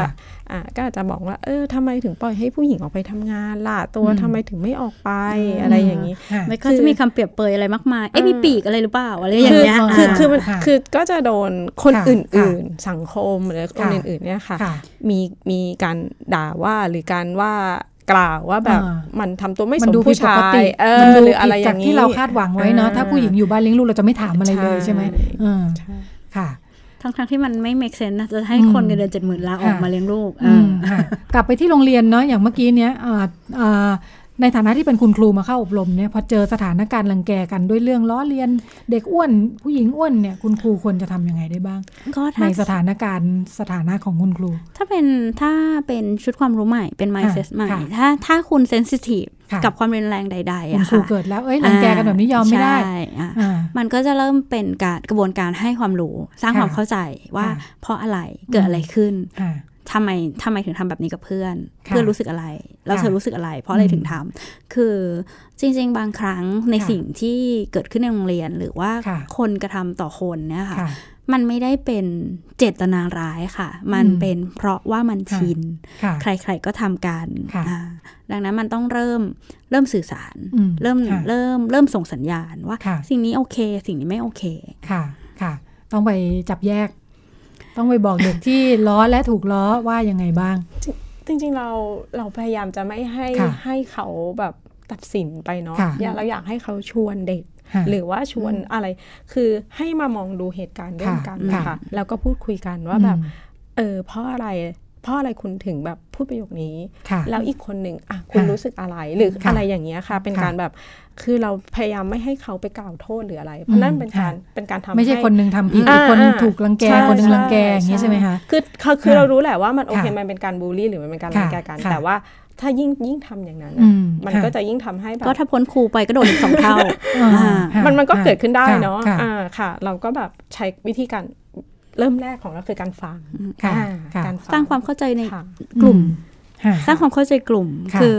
อะก็อาจจะบอกว่า เออทำไมถึงปล่อยให้ผู้หญิงออกไปทำงานล่ะตัวทำไมถึงไม่ออกไปอะไรอย่างนี้ไม่ก็จะมีคำเปรียบเปยอะไรมากมายเอ๊ะมีปีกอะไรหรือเปล่าอะไรอย่างเงี้ยคือคือคือก็จะโดนคนอื่น ๆ สังคมหรือคนอื่นๆเนี่ยค่ะ มีมีการด่าว่าหรือการว่า กล่าวว่าแบบมันทำตัวไม่สมผู้ชายเออหรืออะไรอย่างนี้ที่เราคาดหวังไว้เนาะถ้าผู้หญิงอยู่บ้านเลี้ยงลูกเราจะไม่ถามอะไรเลยใช่ไหมค่ะทั้งทั้งที่มันไม่ make sense นะจะให้คนเงินเดือนเจ็ดหมื่นลาออกมาเลี้ยงลูกกลับไปที่โรงเรียนเนาะอย่างเมื่อกี้เนี้ย ในฐานะที่เป็นคุณครูมาเข้าอบรมเนี่ยพอเจอสถานการณ์รังแกกันด้วยเรื่องล้อเลียน เด็กอ้วนผู้หญิงอ้วนเนี่ยคุณครูควรจะทํำยังไงได้บ้าง ในสถานการณ์สถานะของคุณครู ถ้าเป็นถ้าเป็นชุดความรู้ใหม่เป็น mindset ใหม่ ถ้าถ้าคุณเซนซิทีฟกับความรุนแรงใดๆอะค่ะครูเกิดแล้วเอ้ยรังแกกันแบบนี้ยอมไม่ได้ มันก็จะเริ่มเป็นการกระบวนการให้ความรู้ สร้างความเข้าใจว่าเพราะอะไรเกิดอะไรขึ้น ทำไมทำไมถึงทำแบบนี้กับเพื่อน เพื่อนรู้สึกอะไร แล้วเธอรู้สึกอะไร เพราะอะไรถึงทำคือจริง ๆ บางครั้งในสิ่งที่เกิดขึ้นในโรงเรียนหรือว่าคนกระทำต่อคนเนี่ยค่ะ มันไม่ได้เป็นเจตนาร้ายค่ะ มันเป็นเพราะว่ามันชิน ใคร ๆก็ทำกันดังนั้นมันต้องเริ่มเริ่มสื่อสาร เริ่มเริ่มเริ่มส่งสัญญาณว่า สิ่งนี้โอเค สิ่งนี้ไม่โอเคค่ะค่ะ ต้องไปจับแยก ต้องไปบอกเด็กที่ล้อและถูกล้อว่ายังไงบ้าง จริง ๆ เราเราพยายามจะไม่ให้ให้เขาแบบตัดสินไปเนาะเราอยากให้เขาชวนเด็กหรือว่าชวนอะไร คือให้มามองดูเหตุการณ์ด้วยกันค่ะแล้วก็พูดคุยกันว่าแบบ เออ เพราะอะไร เพราะอะไรคุณถึงแบบพูดประโยคนี้ แล้วอีกคนหนึ่งอะคุณรู้สึกอะไร หรืออะไรอย่างเงี้ยค่ะ เป็นการแบบ คือเราพยายามไม่ให้เขาไปกล่าวโทษหรืออะไร เพราะนั่นเป็นการเป็นการทำไม่ใช่คนหนึ่งทำผิดอีกคนนึงถูกรังแกคนนึงรังแกอย่างนี้ใช่ไหมคะคือคือเรารู้แหละว่ามันโอเคมันเป็นการบูลลี่หรือมันเป็นการรังแกกันแต่ว่าถ้ายิ่งยิ่งทำอย่างนั้น มันก็จะยิ่งทำให้แบบก็ถ้าพ้นครูไปก็โดนอีกสองเท่า มันมันก็เกิดขึ้นได้เนาะอ่าค่ะ เราก็แบบใช้วิธีการเริ่มแรกของเราคือการฟังการสร้างความเข้าใจในกลุ่ม สร้างความเข้าใจกลุ่ม คือ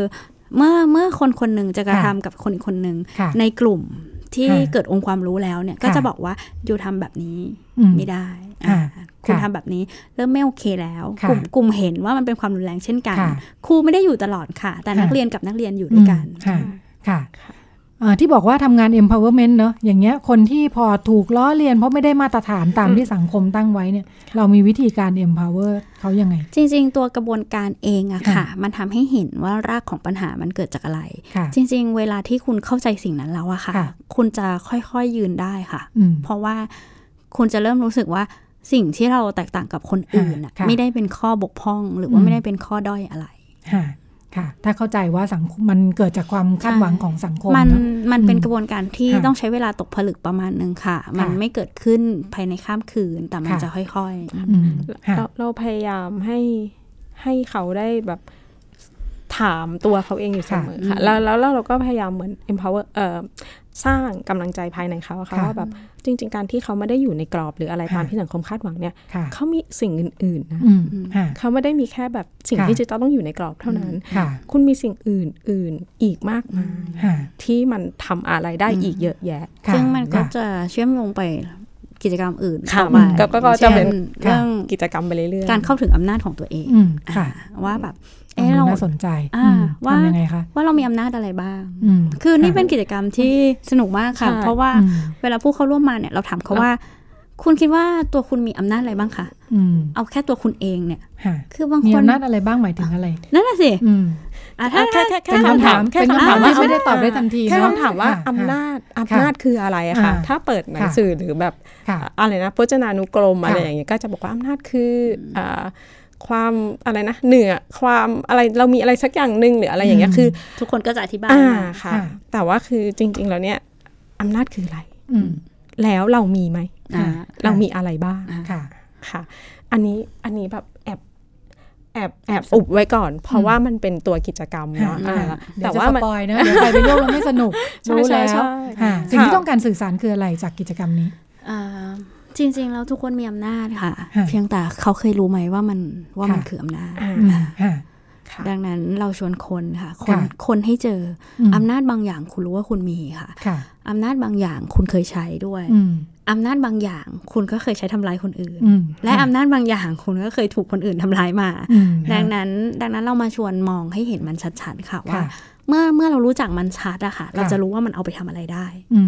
เมื่อเมื่อคนคนหนึ่งจะกระทำกับคนอีกคนหนึ่งในกลุ่มที่เกิดองค์ความรู้แล้วเนี่ยก็จะบอกว่าอยู่ทำแบบนี้ไม่ได้คุณทำแบบนี้เริ่มไม่โอเคแล้ว กลุ่มกลุ่มเห็นว่ามันเป็นความรุนแรงเช่นกัน ครูไม่ได้อยู่ตลอดค่ะ แต่นักเรียนกับนักเรียนอยู่ด้วยกันค่ะ ที่บอกว่าทำงาน empowerment เนอะอย่างเงี้ยคนที่พอถูกล้อเลียน เพราะไม่ได้มาตรฐานตามที่สังคมตั้งไว้เนี่ยเรามีวิธีการ empower เขายังไง จริง ๆ ตัวกระบวนการเองอะค่ะ มันทำให้เห็นว่ารากของปัญหามันเกิดจากอะไร จริง ๆ เวลาที่คุณเข้าใจสิ่งนั้นแล้วอะค่ะ คุณจะค่อยๆยืนได้ค่ะ เพราะว่าคุณจะเริ่มรู้สึกว่าสิ่งที่เราแตกต่างกับคนอื่นไม่ได้เป็นข้อบกพร่อง หรือว่าไม่ได้เป็นข้อด้อยอะไร ค่ะ ถ้าเข้าใจว่าสังคมมันเกิดจากความคาดหวังของสังคม มันมันเป็นกระบวนการที่ต้องใช้เวลาตกผลึกประมาณหนึ่งค่ะ มันไม่เกิดขึ้นภายในข้ามคืน แต่มันจะค่อยๆ เราเราพยายามให้ให้เขาได้แบบถามตัวเขาเองอยู่เสมอค่ะ แล้วแล้วเราก็พยายามเหมือน empower เอ่อ สร้างกำลังใจภายในเขาค่ะว่าแบบจริง ๆ การที่เขาไม่ได้อยู่ในกรอบหรืออะไรตามที่สังคมคาดหวังเนี่ยเขามีสิ่งอื่นๆนะเขาไม่ได้มีแค่แบบสิ่งที่จะต้องอยู่ในกรอบเท่านั้น คุณมีสิ่งอื่นๆอีกมากมายที่มันทำอะไรได้อีกเยอะแยะ ซึ่งมันก็จะเชื่อมโยงไป กิจกรรมอื่นต่อไปก็จะเป็นเรื่องกิจกรรมไปเรื่อยๆการเข้าถึงอำนาจของตัวเองว่าแบบเอ๊ะเราสนใจว่ายังไงคะว่าเรามีอำนาจอะไรบ้าง คือนี่เป็นกิจกรรมที่สนุกมากค่ะ เพราะว่าเวลาผู้เข้าร่วมมาเนี่ยเราถามเขาว่า คุณคิดว่าตัวคุณมีอำนาจอะไรบ้างคะเอาแค่ตัวคุณเองเนี่ยคือบางคนมีอำนาจอะไรบ้างหมายถึงอะไร นั่นแหละสิ ถ้าแค่แค่แค่คำถามแค่คำถามว่าไม่ได้ตอบได้ทันทีแค่คำถามว่าอำนาจอำนาจคืออะไรอะค่ะ ถ้าเปิดหนังสือหรือแบบอะไรนะพจนานุกรมอะไรอย่างเงี้ยก็จะบอกว่าอำนาจคือความอะไรนะเหนือความอะไรเรามีอะไรสักอย่างหนึ่งหรืออะไรอย่างเงี้ยคือ ทุกคนก็จะอธิบายมาค่ะ แต่ว่าคือจริง ๆ แล้วเนี่ยอำนาจคืออะไรแล้วเรามีไหมเรามีอะไรบ้างค่ะค่ะอันนี้อันนี้แบบ แอบแอบแอบอุบไว้ก่อน เพราะว่ามันเป็นตัวกิจกรรมเนาะแต่ว่าสปอยเนะเดี๋ยวใครไปร่วมแล้วไม่สนุกรู้แล้วสิ่งที่ต้องการสื่อสารคืออะไรจากกิจกรรมนี้จริง ๆ แล้วทุกคนมีอำนาจค่ะ เพียงแต่เขาเคยรู้ไหมว่ามันว่ามันคืออำนาจดังนั้นเราชวนคนค่ะ คนคนให้เจออำนาจบางอย่างคุณรู้ว่าคุณมีค่ะ อำนาจบางอย่างคุณเคยใช้ด้วย อำนาจบางอย่างคุณก็เคยใช้ทำลายคนอื่น และอำนาจบางอย่างคุณก็เคยถูกคนอื่นทำลายมา ดังนั้น ดังนั้นเรามาชวนมองให้เห็นมันชัดๆค่ะว่า เมื่อเมื่อเรารู้จักมันชัดอะค่ะ เราจะรู้ว่ามันเอาไปทำอะไรได้อื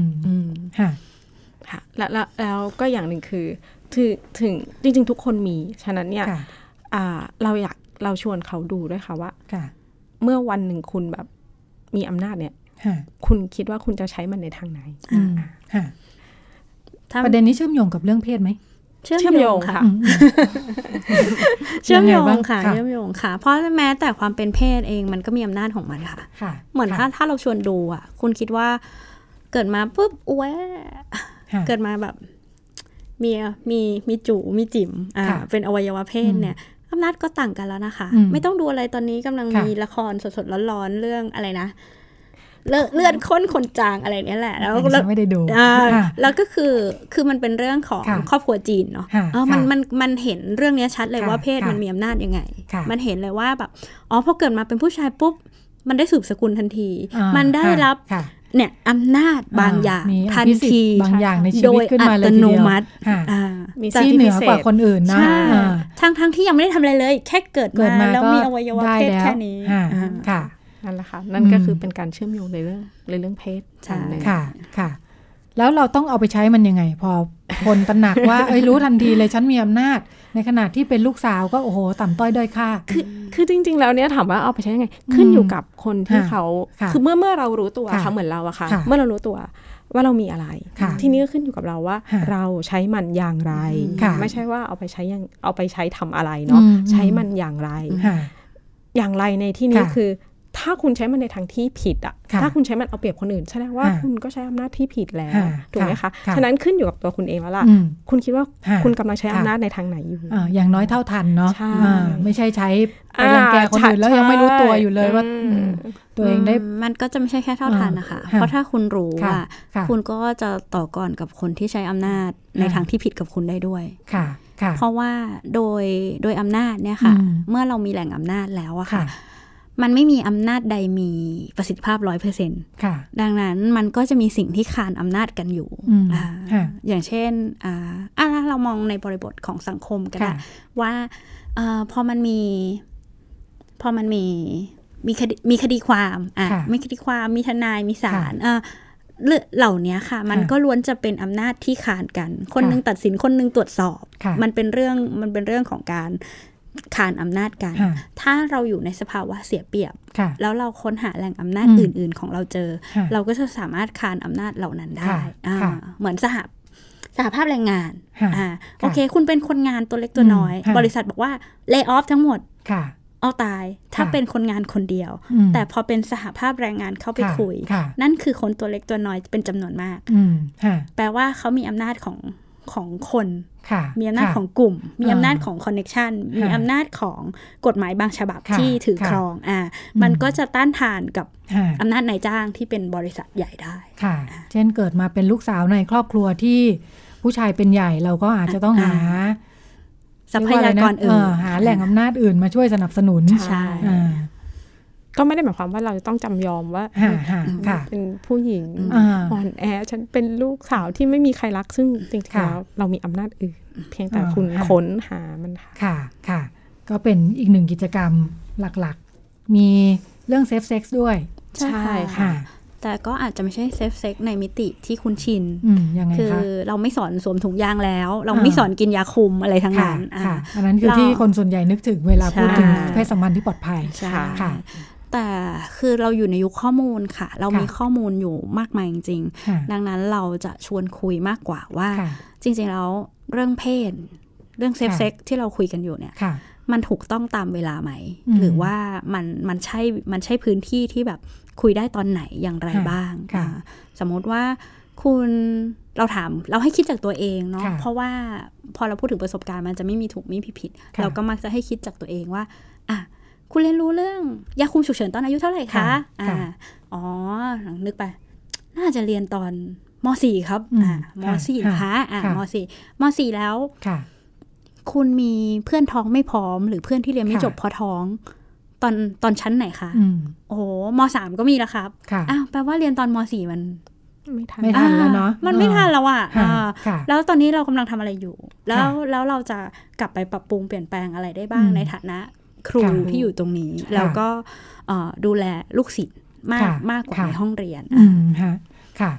มค่ะแล้วแล้วก็อย่างหนึ่งคือถึงถึงจริง ๆ ทุกคนมีฉะนั้นเนี่ยเราอยากเราชวนเขาดูด้วยค่ะว่าเมื่อวันหนึ่งคุณแบบมีอำนาจเนี่ยคุณคิดว่าคุณจะใช้มันในทางไหน ประเด็นนี้เชื่อมโยงกับเรื่องเพศไหมเชื่อมโยงค่ะ เชื่อมโยงค่ะ เชื่อมโยงค่ะ เพราะแม้แต่ความเป็นเพศเองมันก็มีอำนาจของมันค่ะ เหมือนถ้าถ้าเราชวนดูอะ คุณคิดว่าเกิดมาปุ๊บอ้วเกิดมาแบบมีมีมีจูมีจิ๋มอ่าเป็นอวัยวะเพศเนี่ยอำนาจก็ต่างกันแล้วนะคะ ไม่ต้องดูอะไรตอนนี้กำลังมีละครสดๆร้อนๆเรื่องอะไรนะ เลือดข้นคนจางอะไรเนี้ยแหละ แล้วไม่ได้ดูแล้วก็คือคือมันเป็นเรื่องของครอบครัวจีนเนาะอ๋อมันมันมันเห็นเรื่องนี้ชัดเลยว่าเพศมันมีอำนาจยังไง มันเห็นเลยว่าแบบอ๋อพอเกิดมาเป็นผู้ชายปุ๊บมันได้สืบสกุลทันที มันได้รับเนี่ยอำนาจบางอย่างทันทีบางอย่างในชีวิตขึ้นมาเลยทีเดียวมีที่เหนือกว่าคนอื่นนะทั้งทั้งที่ยังไม่ได้ทำอะไรเลย แค่เกิดมาแล้วมีอวัยวะเพศแค่นี้ค่ะ นั่นแหละค่ะนั่นก็คือเป็นการเชื่อมโยงในเรื่องในเรื่องเพศใช่ค่ะค่ะ แล้วเราต้องเอาไปใช้มันยังไง พอคนตระหนักว่าเอ้ยรู้ทันทีเลยฉันมีอำนาจ ในขณะที่เป็นลูกสาวก็โอ้โหต่ำต้อยด้อยค่าคือคือจริง ๆ แล้วเนี่ยถามว่าเอาไปใช้ยังไง ขึ้นอยู่กับคนที่เขาคือเมื่อเมื่อเรารู้ตัวค่ะเหมือนเราอะค่ะ เมื่อเรารู้ตัวว่าเรามีอะไร ทีนี้ก็ขึ้นอยู่กับเราว่า เราใช้มันอย่างไร ไม่ใช่ว่าเอาไปใช้ยังเอาไปใช้ทำอะไรเนาะใช้มันอย่างไร อย่างไรในที่นี้คือ ถ้าคุณใช้มันในทางที่ผิดอะถ้าคุณใช้มันเอาเปรียบคนอื่นแสดงว่าคุณก็ใช้อำนาจที่ผิดแล้วถูกไหมคะฉะนั้นขึ้นอยู่กับตัวคุณเองแล้วล่ะ คุณคิดว่าคุณกำลังใช้อำนาจในทางไหนอยู่อย่างน้อยเท่าทันเนาะไม่ใช่ใช้ไปรังแกคนอื่นแล้วยังไม่รู้ตัวอยู่เลยว่าตัวเองได้มันก็จะไม่ใช่แค่เท่าทันนะคะ เพราะถ้าคุณรู้ว่าคุณก็จะต่อก่อนกับคนที่ใช้อำนาจในทางที่ผิดกับคุณได้ด้วยค่ะเพราะว่าโดยโดยอำนาจเนี่ยค่ะ เมื่อเรามีแหล่งอำนาจแล้วอะค่ะ มันไม่มีอำนาจใดมีประสิทธิภาพร้อยเปอร์เซ็นต์ดังนั้นมันก็จะมีสิ่งที่คานอำนาจกันอยู่ออย่างเช่นอ่าเรามองในบริบทของสังคมก็ได้ว่าอพอมันมี พอมันมีมีคดีมีคดีความอะมีคดีความมีทนายมีศาลอ่าเหล่านี้ค่ะ มันก็ล้วนจะเป็นอำนาจที่ขานกัน คนนึงตัดสินคนนึงตรวจสอบ มันเป็นเรื่องมันเป็นเรื่องของการ ขานอำนาจกัน ถ้าเราอยู่ในสภาวะเสียเปรียบ แล้วเราค้นหาแหล่งอำนาจอื่น ๆ ของเราเจอ เราก็จะสามารถขานอำนาจเหล่านั้นได้ เหมือนสหสหภาพแรงงานอ่าโอเค คุณเป็นคนงานตัวเล็กตัวน้อย บริษัทบอกว่าเลิกออฟทั้งหมดเอาตาย ถ้าเป็นคนงานคนเดียว แต่พอเป็นสหภาพแรงงานเข้าไปคุย นั่นคือคนตัวเล็กตัวน้อยเป็นจำนวนมาก แปลว่าเขามีอำนาจของ ของคนมีอำนาจของกลุ่ม มีอำนาจของคอนเน็ชันมีอำนาจของกฎหมายบางฉบับที่ถือครองอ่ามันก็จะต้านทานกับอำนาจนายจ้างที่เป็นบริษัทใหญ่ได้ค่ะ เช่นเกิดมาเป็นลูกสาวในครอบครัวที่ผู้ชายเป็นใหญ่เราก็อาจจะต้องหาทรัพยากรอื่นหาแหล่งอำนาจอื่นมาช่วยสนับสนุนใช่ ก็ไม่ได้หมายความว่าเราต้องจำยอมว่าเป็นผู้หญิงอ่อนแอฉันเป็นลูกสาวที่ไม่มีใครรักซึ่งจริงๆแล้วเรามีอำนาจอื่น เพียงแต่คุณค้นหามันค่ะค่ะ ก็เป็นอีกหนึ่งกิจกรรมหลักๆ มีเรื่อง safe sex ด้วย ใช่ค่ะ แต่ก็อาจจะไม่ใช่ safe sex ในมิติที่คุณชินคือเราไม่สอนสวมถุงยางแล้ว เราไม่สอนกินยาคุมอะไรทั้งนั้นอันนั้นคือที่คนส่วนใหญ่นึกถึงเวลาพูดถึงเพศสัมพันธ์ที่ปลอดภัยใช่ค่ะ แต่คือเราอยู่ในยุคข้อมูลค่ะ เรามีข้อมูลอยู่มากมายจริง ๆ ดังนั้นเราจะชวนคุยมากกว่าว่า จริงๆแล้วเรื่องเพศ เรื่อง safe sex ที่เราคุยกันอยู่เนี่ยมันถูกต้องตามเวลาไหม หรือว่ามันมันใช่มันใช่พื้นที่ที่แบบคุยได้ตอนไหนอย่างไรบ้าง สมมติว่าคุณเราถามเราให้คิดจากตัวเองเนาะเพราะว่าพอเราพูดถึงประสบการณ์มันจะไม่มีถูกไม่มีผิด เราก็มักจะให้คิดจากตัวเองว่าอะ คุณเรียนรู้เรื่องยาคุมฉุกเฉินตอนอายุเท่าไหร่คะอ่าอ๋อนึกไป น่าจะเรียนตอนมสี่ครับอ่ามสี่นะคะอ่ามสี่มสี่แล้วคุณมีเพื่อนท้องไม่พร้อม หรือเพื่อนที่เรียนไม่จบพอท้อง ตอนตอนชั้นไหนคะโอ้โหมสามก็มีแล้วครับอ้าวแปลว่าเรียนตอนมสี่มันไม่ทันไม่ทันแล้วเนาะมันไม่ทันแล้วอะแล้วตอนนี้เรากำลังทำอะไรอยู่ แล้วแล้วเราจะกลับไปปรับปรุงเปลี่ยนแปลงอะไรได้บ้างในฐานะ ครูที่อยู่ตรงนี้ แล้วก็ดูแลลูกศิษย์มากมากกว่าในห้องเรียนค่ะค่ะ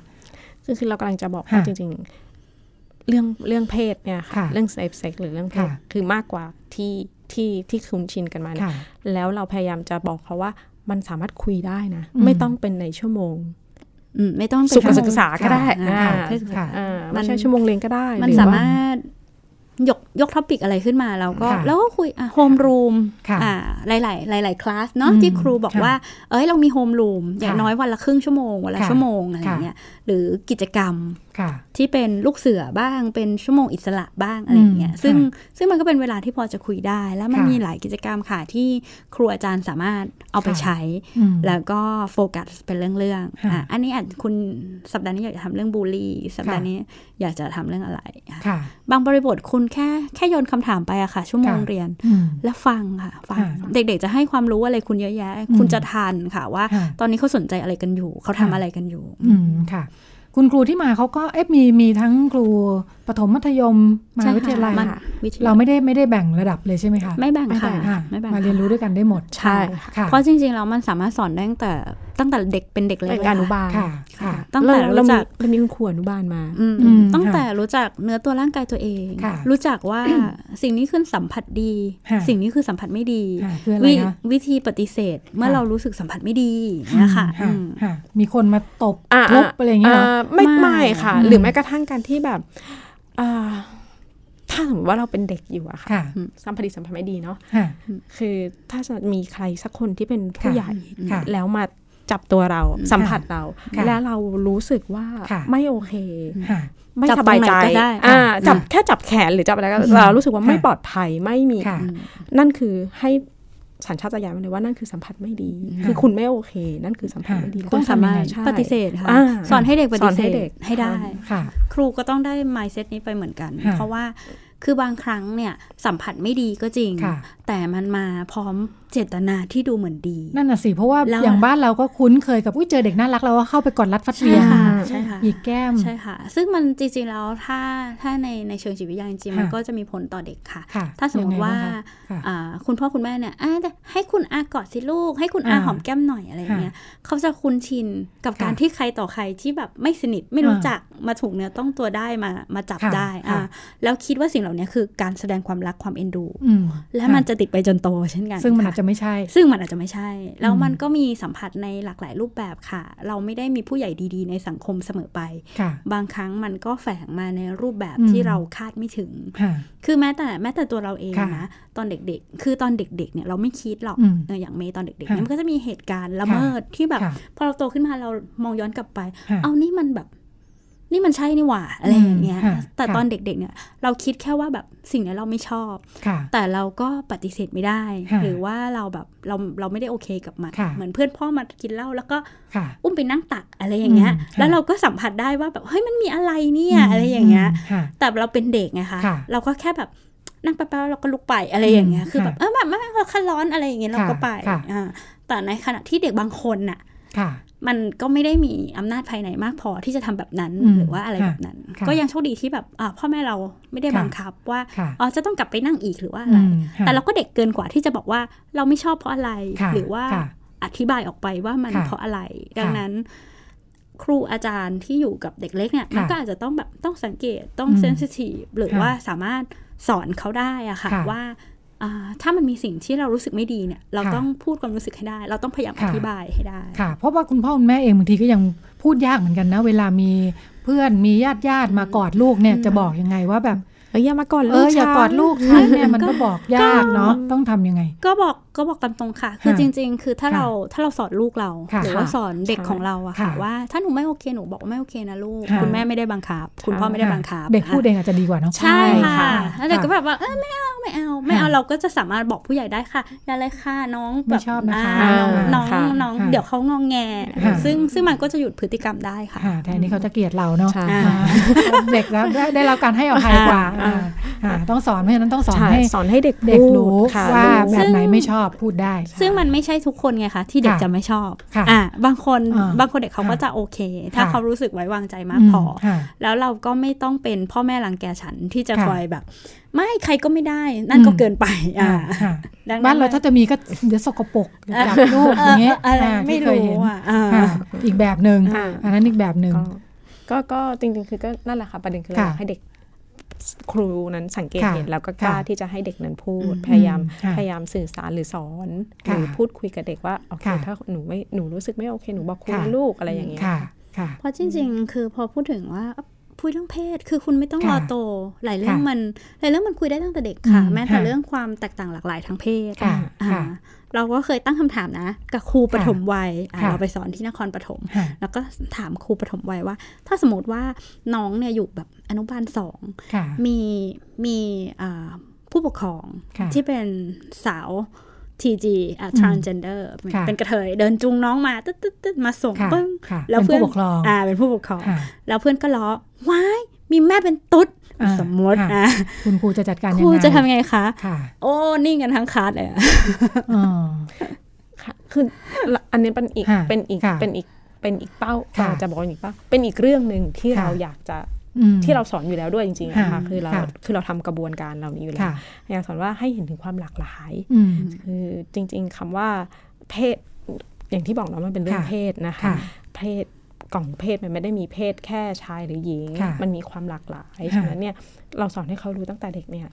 คือคือเรากำลังจะบอกว่าจริง ๆ เรื่องเรื่องเพศเนี่ยค่ะ เรื่อง safe sex หรือเรื่องเพศคือมากกว่าที่ที่ที่คุ้นชินกันมาแล้วเราพยายามจะบอกเขาว่ามันสามารถคุยได้นะ ไม่ต้องเป็นในชั่วโมงไม่ต้องสุขศึกษาก็ได้ไม่ใช่ชั่วโมงเรียนก็ได้ มันสามารถ ยกยก topic อะไรขึ้นมาแล้วก็แล้วก็คุยโฮมรูมอ่าหลายๆหลายๆคลาสเนาะที่ครูบอกว่า เอ้ยเรามีโฮมรูมอย่างน้อยวันละครึ่งชั่วโมงวันละชั่วโมงอะไรเงี้ยหรือกิจกรรม ที่เป็นลูกเสือบ้างเป็นชั่วโมงอิสระบ้างอะไรเงี้ยซึ่งซึ่งมันก็เป็นเวลาที่พอจะคุยได้ แล้วมันมีหลายกิจกรรมค่ะที่ครูอาจารย์สามารถเอาไปใช้ แล้วก็โฟกัสเป็นเรื่องๆอะอันนี้อาจคุณสัปดาห์นี้อยากจะทำเรื่องบูลลี่ สัปดาห์นี้อยากจะทำเรื่องอะไรบางบริบทคุณแค่แค่โยนคำถามไปอะค่ะ ชั่วโมงเรียนแล้วฟังค่ะฟังเด็กๆจะให้ความรู้อะไรคุณเยอะแยะ คุณจะทันค่ะว่า ตอนนี้เขาสนใจอะไรกันอยู่ เขาทำอะไรกันอยู่อืมค่ะ คุณครูที่มาเขาก็เอ๊ะมีมีทั้งครู ปฐมมัธยมมาวิทยาลัยเราไม่ได้ไม่ได้แบ่งระดับเลยใช่ไหมคะไม่แบ่งค่ะไม่แบ่งมาเรียนรู้ด้วยกันได้หมดใช่เพราะจริงๆแล้วมันสามารถสอนได้ตั้งแต่ตั้งแต่เด็กเป็นเด็กเล็กอนุบาลค่ะตั้งแต่รู้จักเรามีคุณครูอนุบาลมาตั้งแต่รู้จักเนื้อตัวร่างกายตัวเอง รู้จักว่าสิ่งนี้คือสัมผัสดี สิ่งนี้คือสัมผัสไม่ดี วิธีปฏิเสธเมื่อเรารู้สึกสัมผัสไม่ดีนะคะมีคนมาตบทุบอะไรอย่างเงี้ยไม่ไม่ค่ะ หรือแม้กระทั่งการที่แบบ ถ้าสมมติว่าเราเป็นเด็กอยู่อะค่ะสัมผัสสัมผัสไม่ดีเนาะคือถ้าจะมีใครสักคนที่เป็นผู้ใหญ่แล้วมาจับตัวเราสัมผัสเรา แล้วเรารู้สึกว่าไม่โอเค ไม่สบายใจจับแค่จับแขนหรือจับอะไรก็เรารู้สึกว่าไม่ปลอดภัยไม่มี นั่นคือให้ สัญชาตญาณมันเลยว่านั่นคือสัมผัสไม่ดี คือคุณไม่โอเค นั่นคือสัมผัสไม่ดีต้องสามารถปฏิเสธค่ะสอนให้เด็กปฏิเสธให้ได้ ครูก็ต้องได้ mindset นี้ไปเหมือนกัน เพราะว่า คือบางครั้งเนี่ยสัมผัสไม่ดีก็จริง แต่มันมาพร้อมเจตนาที่ดูเหมือนดี นั่นน่ะสิ เพราะว่าอย่างบ้านเราก็คุ้นเคยกับอุ้ยเจอเด็กน่ารักเราก็เข้าไปกอดรัดฟัดเวียงใช่ค่ะหยิกแก้มใช่ค่ะ ซึ่งมันจริงๆแล้วถ้าถ้าในในเชิงจิตวิทยาจริงๆมันก็จะมีผลต่อเด็กค่ะ ถ้าสมมติว่าคุณพ่อคุณแม่เนี่ยให้คุณอากอดสิลูก ให้คุณอาหอมแก้มหน่อยอะไรเงี้ยเขาจะคุ้นชินกับการที่ใครต่อใครที่แบบไม่สนิทไม่รู้จักมาถูกเนื้อต้องตัวได้มามาจับได้อ่าแล้วคิดว่าสิ่งเหล่านี้คือการแสดงความรักความเอ็นดูและมันจะติดไปจนโตเช่นกัน ซึ่งมันอาจจะไม่ใช่ ซึ่งมันอาจจะไม่ใช่ แล้วมันก็มีสัมผัสในหลากหลายรูปแบบค่ะ เราไม่ได้มีผู้ใหญ่ดีๆ ในสังคมเสมอไป บางครั้งมันก็แฝงมาในรูปแบบที่เราคาดไม่ถึง คือแม้แต่แม้แต่ตัวเราเองนะตอนเด็กๆ คือตอนเด็กๆเนี่ยเราไม่คิดหรอกอย่างเมย์ตอนเด็กๆเนี่ยมันก็จะมีเหตุการณ์ละเมิดที่แบบ พอเราโตขึ้นมาเรามองย้อนกลับไป เอานี่มันแบบ นี่มันใช่นี่หว่าอะไรอย่างเงี้ย แต่ตอนเด็กๆเนี่ย เราคิดแค่ว่าแบบสิ่งนี้เราไม่ชอบ แต่เราก็ปฏิเสธไม่ได้ หรือว่าเราแบบเราเราไม่ได้โอเคกับมัน เหมือนเพื่อนพ่อมากินเหล้าแล้วก็อุ้มไปนั่งตักอะไรอย่างเงี้ย แล้วเราก็สัมผัสได้ว่าแบบเฮ้ยมันมีอะไรเนี่ยอะไรอย่างเงี้ย แต่เราเป็นเด็กไงคะ เราก็แค่แบบนั่งแป๊บๆเราก็ลุกไปอะไรอย่างเงี้ย คือแบบเออแบบไม่เราคันร้อนอะไรอย่างเงี้ยเราก็ไปอ่าแต่ในขณะที่เด็กบางคนน่ะ มันก็ไม่ได้มีอำนาจภายในมากพอที่จะทำแบบนั้นหรือว่าอะไรแบบนั้น ก็ยังโชคดีที่แบบพ่อแม่เราไม่ได้บังคับว่าอ๋อจะต้องกลับไปนั่งอีกหรือว่าอะไร แต่เราก็เด็กเกินกว่าที่จะบอกว่าเราไม่ชอบเพราะอะไร หรือว่าอธิบายออกไปว่ามันเพราะอะไร ดังนั้น ครูอาจารย์ที่อยู่กับเด็กเล็กเนี่ยมันก็อาจจะต้องแบบต้องสังเกตต้องเซนซิทีฟหรือว่าสามารถสอนเขาได้อะค่ะว่า ถ้ามันมีสิ่งที่เรารู้สึกไม่ดีเนี่ย เราต้องพูดความรู้สึกให้ได้ เราต้องพยายามอธิบายให้ได้ค่ะ เพราะว่าคุณพ่อคุณแม่เองบางทีก็ยังพูดยากเหมือนกันนะ เวลามีเพื่อนมีญาติญาติมากอดลูกเนี่ยจะบอกยังไงว่าแบบอย่ามากอดลูกเอออย่ากอดลูกฉันเนี่ยมันก็บอกยากเนาะต้องทำยังไง ก็บอก ก็บอกตามตรงค่ะ คือจริง ๆ คือถ้าเราถ้าเราสอนลูกเรา หรือว่าสอนเด็กของเราอะค่ะ ว่าถ้าหนูไม่โอเคหนูบอกว่าไม่โอเคนะลูก คุณแม่ไม่ได้บังคับ คุณพ่อไม่ได้บังคับ เด็กพูดเองอาจจะดีกว่าเนาะใช่ค่ะแล้วเด็กก็แบบว่าเออไม่เอาไม่เอาไม่เอาเราก็จะสามารถบอกผู้ใหญ่ได้ค่ะอย่าเลยค่ะน้องแบบชอบนะคะน้องน้องเดี๋ยวเขางองแง ซึ่งซึ่งมันก็จะหยุดพฤติกรรมได้ค่ะแทนนี้เขาจะเกลียดเราเนาะเด็กแล้วได้รับการให้อภัยกว่าต้องสอนเพราะฉะนั้นต้องสอนให้สอนให้เด็กเด็กรู้ว่าแบบไหนไม่ชอบพูดได้ ซึ่งมันไม่ใช่ทุกคนไงคะที่เด็กจะไม่ชอบอ่าบางคนบางคนเด็กเขาก็จะโอเค ถ้าเขารู้สึกไว้วางใจมากพอ แล้วเราก็ไม่ต้องเป็นพ่อแม่รังแกฉันที่จะคอยแบบ ไม่ใครก็ไม่ได้นั่นก็เกินไปอ่าบ้านเราถ้าจะมีก็เดี๋ยวสกปรกจับลูกอย่างเงี้ยไม่รู้อะอีกแบบหนึ่งอันนั้นอีกแบบหนึ่งก็ก็จริงๆ คือก็นั่นแหละค่ะประเด็นคือเราให้เด็ก ครูนั้นสังเกตเห็นแล้วก็กล้าที่จะให้เด็กนั้นพูด พยายามพยายามสื่อสารหรือสอนหรือพูดคุยกับเด็กว่าโอเคถ้าหนูไม่หนูรู้สึกไม่โอเคหนูบอกครูลูกอะไรอย่างเงี้ยเพราะจริง ๆ คือพอพูดถึงว่า พูดเรื่องเพศ คือคุณไม่ต้องรอโต หลายเรื่องมันหลายเรื่องมันคุยได้ตั้งแต่เด็กค่ะ แม้แต่เรื่องความแตกต่างหลากหลายทางเพศเราก็เคยตั้งคำถามนะ กับครูปฐมวัยเราไปสอนที่นครปฐมแล้วก็ถามครูปฐมวัยว่า ถ้าสมมติว่าน้องเนี่ยอยู่แบบอนุบาลสองมีมีผู้ปกครองที่เป็นสาว TG อ่า transgender เป็นกระเทยเดินจูงน้องมาตึ๊ดตึ๊ดตึ๊ดมาส่งปึ้งแล้วเพื่อนอ่าเป็นผู้ปกครอง แล้วเพื่อนก็ล้อว้ายมีแม่เป็นตุ๊ดสมมติอะคุณครูจะจัดการยังไงครูจะทำไงคะโอ้นิ่งกันทั้งคลาสเลยคืออันนี้เป็นอีกเป็นอีกเป็นอีกเป็นอีกเป้าจะบอกอีกเป้าเป็นอีกเรื่องหนึ่งที่เราอยากจะ ที่เราสอนอยู่แล้วด้วยจริงๆนะคะคือเราคือเราทำกระบวนการเหล่านี้อยู่แล้วอยากสอนว่าให้เห็นถึงความหลากหลายคือจริง ๆคำว่าเพศอย่างที่บอกเนาะมันเป็นเรื่องเพศนะคะเพศกล่องเพศมันไม่ได้มีเพศแค่ชายหรือหญิง มันมีความหลากหลายฉะนั้นเนี่ยเราสอนให้เขารู้ตั้งแต่เด็กเนี่ย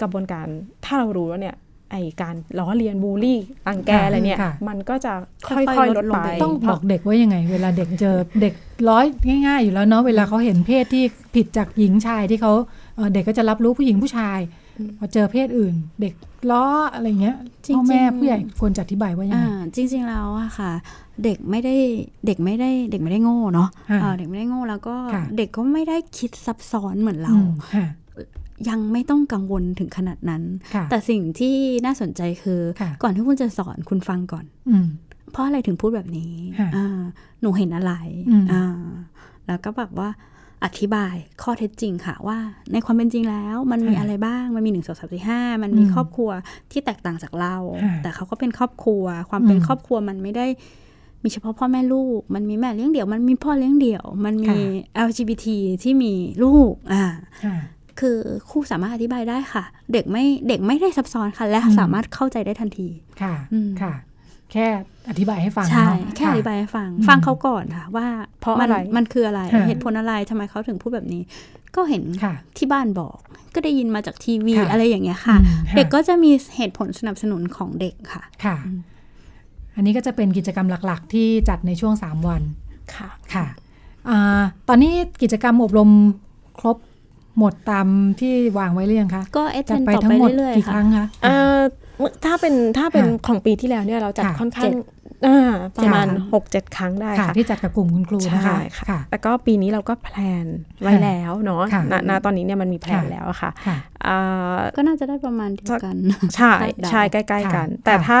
กระบวนการถ้าเรารู้แล้วเนี่ย ไอการล้อเลียนบูลลี่ตังแกอะไรเนี่ย มันก็จะค่อยๆลดลงไปต้องบอกเด็กว่ายังไง เวลาเด็กเจอเด็กร้อยง่ายๆ อยู่แล้วเนาะเวลาเขาเห็นเพศที่ผิดจากหญิงชายที่เขาเด็กก็จะรับรู้ผู้หญิงผู้ชายพอเจอเพศอื่น เด็กล้ออะไรเงี้ยพ่อแม่ผู้ใหญ่ควรจะอธิบายว่ายังไงจริง ๆ แล้วอะค่ะ เด็กไม่ได้เด็กไม่ได้เด็กไม่ได้โง่เนาะเด็กไม่ได้โง่แล้วก็เด็กก็ไม่ได้คิดซับซ้อนเหมือนเรา ยังไม่ต้องกังวลถึงขนาดนั้น แต่สิ่งที่น่าสนใจคือก่อนที่คุณจะสอนคุณฟังก่อนเพราะอะไรถึงพูดแบบนี้หนูเห็นอะไรแล้วก็แบบว่าอธิบายข้อเท็จจริงค่ะว่า ในความเป็นจริงแล้ว มันมีอะไรบ้าง มันมีหนึ่งสองสามสี่ห้ามันมีครอบครัวที่แตกต่างจากเรา แต่เขาก็เป็นครอบครัว ความเป็นครอบครัวมันไม่ได้มีเฉพาะพ่อแม่ลูก มันมีแม่เลี้ยงเดี่ยว มันมีพ่อเลี้ยงเดี่ยว มันมี LGBT ที่มีลูก อ่า คือครูสามารถอธิบายได้ค่ะ เด็กไม่เด็กไม่ได้ซับซ้อนค่ะ และสามารถเข้าใจได้ทันทีค่ะค่ะ แค่อธิบายให้ฟังใช่แค่อธิบายให้ฟัง ฟังเขาก่อนค่ะ ว่า เพราะมัอะไรมันคืออะไรเหตุผลอะไรทำไมเขาถึงพูดแบบนี้ ก็เห็นที่บ้านบอก ก็ได้ยินมาจากทีวีอะไรอย่างเงี้ยค่ะ เด็กก็จะมีเหตุผลสนับสนุนของเด็กค่ะค่ะ อันนี้ก็จะเป็นกิจกรรมหลัก ๆ ที่จัดในช่วงสามวันค่ะค่ะอตอนนี้กิจกรรมอบรมครบ หมดตามที่วางไว้หรือยังคะก็เอเทนไปต่อทั้ไปงหมดเรื่อยกี่ๆคค่ะรั้งคะเอ่อถ้าเป็นถ้าเป็นของปีที่แล้วเนี่ยเราจัดค่ะค่อนข้าเจ็งดอ่าประมาณค่ะหกเจ็ดครั้งได้ค่ะค่ะ ที่จัดกับกลุ่มคุณครูนะคะใช่ค่ะแต่ก็ปีนี้เราก็แพลนไว้แล้วเนาะค่ะณณตอนนี้เนี่ยมันมีแพลนแล้วอะค่ะค่ะอ่าก็น่าจะได้ประมาณเดียวกัน ใช่คาดเดาใช่ใกล้ๆกันค่ะแต่ถ้า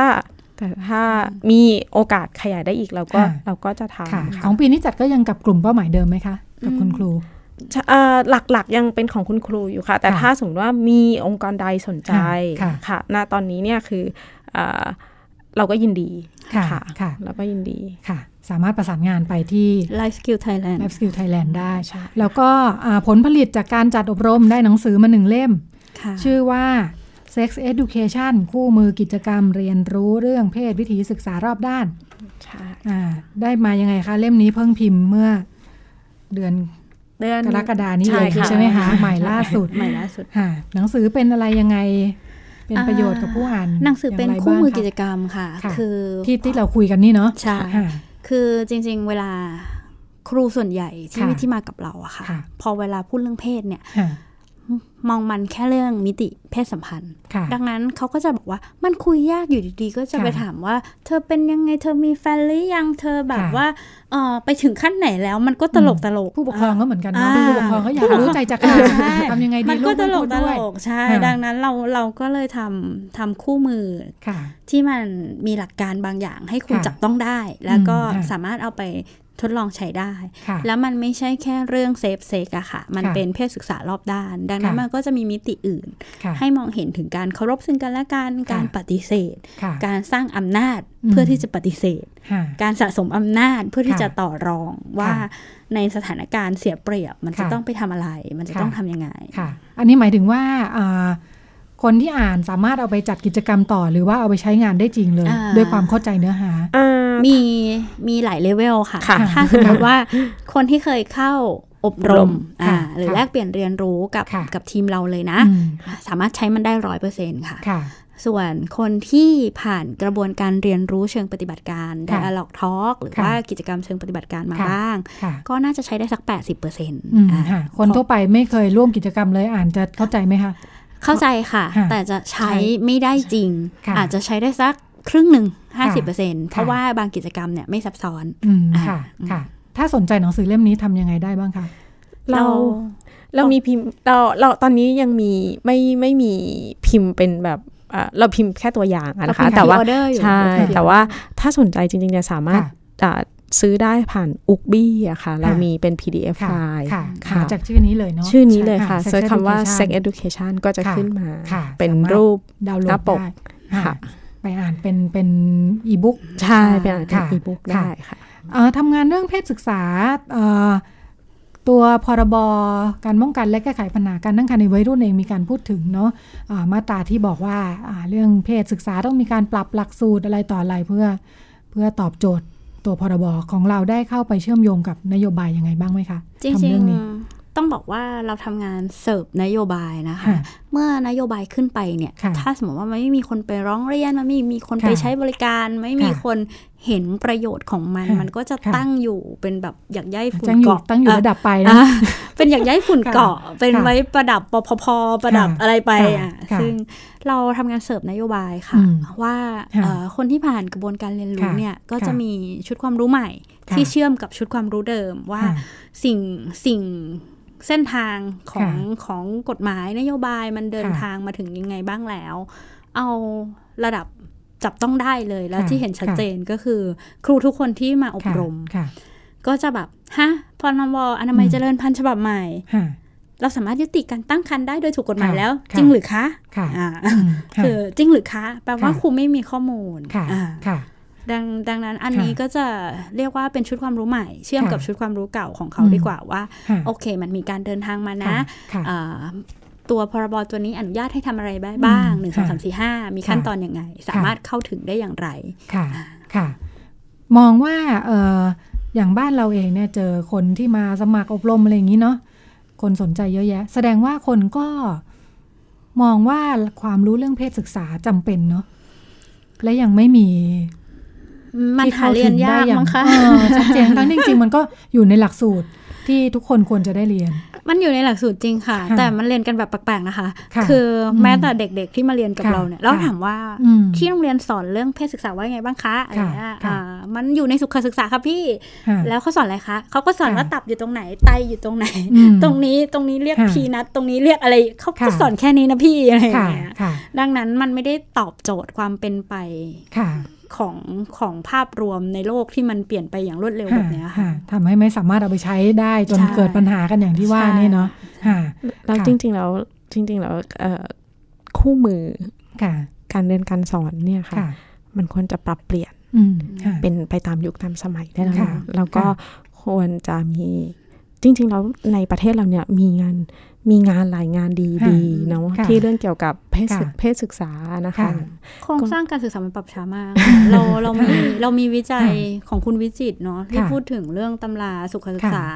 แต่ถ้ามีโอกาสขยายได้อีกเราก็ค่ะเราก็จะทำค่ะค่ะของปีนี้จัดก็ยังกับกลุ่มเป้าหมายเดิมไหมคะ กับคุณครูเอ่อ หลักๆยังเป็นของคุณครูอยู่ค่ะ แต่ค่ะถ้าสมมติว่ามีองค์กรใดสนใจค่ะค่ะณตอนนี้เนี่ยคือเอ่อเราก็ยินดีค่ะค่ะค่ะเราก็ยินดีค่ะ สามารถประสานงานไปที่ Life Skill Thailand Life Skill Thailand ได้ใช่แล้วก็อ่าผลผลิตจากการจัดอบรมได้หนังสือมาหนึ่งเล่มค่ะชื่อว่า Sex Education คู่มือกิจกรรมเรียนรู้เรื่องเพศวิถีศึกษารอบด้านใช่อ่าได้มายังไงคะ เล่มนี้เพิ่งพิมพ์เมื่อเดือน เดือนกรกฎานี้ใช่เองค่ะใช่ไหมคะใหม่ล่าสุดใหม่ล่าสุดค่ะหนังสือเป็นอะไรยังไงเป็นประโยชน์กับผู้อ่านหนังสือเป็นย่าไรคู่มือบ้างะกิจกรรมค่ะค่ะ คือที่ที่เราคุยกันนี่เนาะใช่ค่ะคือจริง ๆ เวลาครูส่วนใหญ่ที่ค่ะที่มากับเราอะค่ะค่ะ พอเวลาพูดเรื่องเพศเนี่ยค่ะ มองมันแค่เรื่องมิติเพศสัมพันธ์ค่ะดังนั้นเขาก็จะบอกว่ามันคุยยากอยู่ดีๆ ก็จะค่ะไปถามว่า เธอเป็นยังไงเธอมีแฟนหรือยังเธอแบบค่ะว่าว่าเออไปถึงขั้นไหนแล้วมันก็ตลกตลกผู้ปกครองก็เหมือนกันเนาะอ่าผู้ปกครองก็อยากรู้ใจจะขาดใช่ทำยังไงดีมันก็ตลกพูดตด้ลวยกใช่ค่ะดังนั้นเราเราก็เลยทำทำคู่มือค่ะที่มันมีหลักการบางอย่างให้คุณค่ะจับต้องได้ แล้วก็อืมค่ะสามารถเอาไป ทดลองใช้ได้ค่ะแล้วมันไม่ใช่แค่เรื่อง safe sex อะค่ะ มันค่ะเป็นเพศศึกษารอบด้าน ดังนั้นค่ะมันก็จะมีมิติอื่นค่ะให้มองเห็นถึงการเคารพซึ่งกันและกันค่ะการปฏิเสธค่ะการสร้างอำนาจอืมเพื่อที่จะปฏิเสธค่ะการสะสมอำนาจเพื่อที่ค่ะจะต่อรองว่าค่ะในสถานการณ์เสียเปรียบ มันจะค่ะต้องไปทำอะไร มันจะค่ะต้องทำยังไงค่ะ อันนี้หมายถึงว่าอ่า คนที่อ่านสามารถเอาไปจัดกิจกรรมต่อ หรือว่าเอาไปใช้งานได้จริงเลยอ่าด้วยความเข้าใจเนื้อหาอ่ามีมีหลายเลเวลค่ะค่ะ ถ้าสมมติว่าคนที่เคยเข้าอบรมอ่าค่ะหรือค่ะแลกเปลี่ยนเรียนรู้กับค่ะกับทีมเราเลยนะอืมสามารถใช้มันได้ร้อยเปอร์เซ็นต์ค่ะค่ะส่วนคนที่ผ่านกระบวนการเรียนรู้เชิงปฏิบัติการค่ะ dialog talk หรือค่ะว่ากิจกรรมเชิงปฏิบัติการมาค่ะบ้างค่ะก็น่าจะใช้ได้สัก 80%เปอร์เซ็นต์อืมค่ะคนทั่วไปไม่เคยร่วมกิจกรรมเลยอ่านจะเข้าใจไหมคะ เข้าใจค่ะค่ะ แต่จะใช้ไม่ได้จริงค่ะอาจจะใช้ได้สักครึ่งหนึ่งค่ะ50%เพราะว่าบางกิจกรรมเนี่ยไม่ซับซ้อนอืมอ่าค่ะค่ะ ถ้าสนใจหนังสือเล่มนี้ทำยังไงได้บ้างคะเราเรามีพิมพ์เราเราตอนนี้ยังมีไม่ไม่มีพิมพ์เป็นแบบอ่าเราพิมพ์แค่ตัวอย่างอะนะคะเราพิมพ์แต่ว่า pre-order อยู่ใช่ค่ะแต่ว่าถ้าสนใจจริงๆเนี่ยสามารถค่ะอ่า ซื้อได้ผ่านอุกบี้อะค่ะ เรามีเป็น PDF ค่ะไฟล์ค่ะค่ะหาจากชื่อนี้เลยเนาะชื่อนี้เลยค่ะค่ะเซิร์ชคำว่า Sex sex education ก็จะค่ะขึ้นมาค่ะเป็นสามารถรูปดาวน์โหลหน้าดปกได้ค่ะ ไปอ่านเป็นเป็นอีบุ๊กใช่เป็นอ่านเป็นค่ะอีบุ๊กค่ะได้ค่ะเอ่อทำงานเรื่องเพศศึกษาเอ่อตัวพรบการป้องกันและแก้ไขปัญหาการตั้งครรภ์ในวัยรุ่นเองมีการพูดถึงเนาะอ่ามาตราที่บอกว่าอ่าเรื่องเพศศึกษาต้องมีการปรับหลักสูตรอะไรต่ออะไรเพื่อเพื่อตอบโจทย์ ตัวพรบของเราได้เข้าไปเชื่อมโยงกับนโยบายยังไงบ้างไหมคะจริทำงเรื่องนี้ๆต้องบอกว่าเราทำงานเสิร์ฟนโยบายนะคะค่ะเมื่อนโยบายขึ้นไปเนี่ยค่ะถ้าสมมติว่ามันไม่มีคนไปร้องเรียนมันไม่มีคนค่ะไปใช้บริการ ไม่มีค่ะคน เห็นประโยชน์ของมันค่ะมันก็จะค่ะตั้งอยู่เป็นแบบอยากย้ายฝุ่นตั้งอยู่เกาะตั้งอยู่อะระดับไปนะอะเป็นอยากย้ายฝุ่นค่ะเกาะ เป็นค่ะไว้ประดับปพพประดับค่ะอะไรไปค่ะอะค่ะซึ่งเราทำงานเสิร์ฟนโยบายค่ะอืมว่าค่ะเอ่อคนที่ผ่านกระบวนการเรียนรู้ค่ะเนี่ยก็ค่ะจะมีชุดความรู้ใหม่ค่ะที่เชื่อมกับชุดความรู้เดิมว่าค่ะสิ่งสิ่งเส้นทางของค่ะของกฎหมายนโยบายมันเดินค่ะทางมาถึงยังไงบ้างแล้ว เอาระดับ จับต้องได้เลยแล้วค่ะที่เห็นชัดค่ะเจนก็คือ ครูทุกคนที่มาอบรมค่ะก็จะแบบฮะพรบอนามัยเจริญพันธุ์ฉบับใหม่เราสามารถยุติการตั้งครรภ์ได้โดยถูกกฎหมายแล้ว จริงหรือคะค่ะคือจริงหรือคะ แปลว่าครูไม่มีข้อมูลค่ะค่ะดังดังนั้นอันนี้ก็จะเรียกว่าเป็นชุดความรู้ใหม่ เชื่อมกับชุดความรู้เก่าของเขาดีกว่าว่า โอเค มันมีการเดินทางมานะ ตัวพรบตัวนี้อนุญาตให้ทำอะไรบ้างหนึ่งสองสามสี่ห้ามีขั้นตอนอยังไง สามารถเข้าถึงได้อย่างไรค่ะค่ะ มองว่าเอออย่างบ้านเราเองเนี่ยเจอคนที่มาสมัครอบรมอะไรอย่างนี้เนาะคนสนใจเยอะแยะ แสดงว่าคนก็มองว่าความรู้เรื่องเพศศึกษาจำเป็นเนาะและยังไม่มีมันหาเรียนยากมั้งคะชัดเจนทั้งจริงๆมันก็อยู่ในหลักสูตรที่ทุกคนควรจะได้เรียน มันอยู่ในหลักสูตรจริงค่ะ แต่มันเรียนกันแบบแปลกๆนะคะ คือแม้แต่เด็กๆที่มาเรียนกับเราเนี่ยเราถามว่าที่โรงเรียนสอนเรื่องเพศศึกษาว่าไงบ้างคะอะไรเงี้ยมันอยู่ในสุขศึกษาครับพี่ แล้วเขาสอนอะไรคะเขาก็สอนว่าตับอยู่ตรงไหนไตอยู่ตรงไหน ตรงนี้ตรงนี้เรียกพีนัทตรงนี้เรียกอะไรเขาก็สอนแค่นี้นะพี่อะไรเงี้ยดังนั้นมันไม่ได้ตอบโจทย์ความเป็นไป ของของภาพรวมในโลกที่มันเปลี่ยนไปอย่างรวดเร็วแบบนี้ค่ะทำให้ไม่สามารถเอาไปใช้ได้จนเกิดปัญหากันอย่างที่ว่านี่เนาะแล้วจริง ๆ แล้วจริง ๆ แล้วคู่มือการเรียนการสอนเนี่ยค่ะ มันควรจะปรับเปลี่ยนเป็นไปตามยุคตามสมัยได้แล้วแล้วก็ควรจะมี จริง ๆ แล้วในประเทศเราเนี่ยมีงานมีงานหลายงานดีๆเนาะที่เรื่องเกี่ยวกับเพศเพศศึกษานะคะ โครงสร้างการศึกษามันปรับช้ามาก เราเรามีเรามีวิจัยของคุณวิจิตเนาะที่พูดถึงเรื่องตำราสุขศึกษา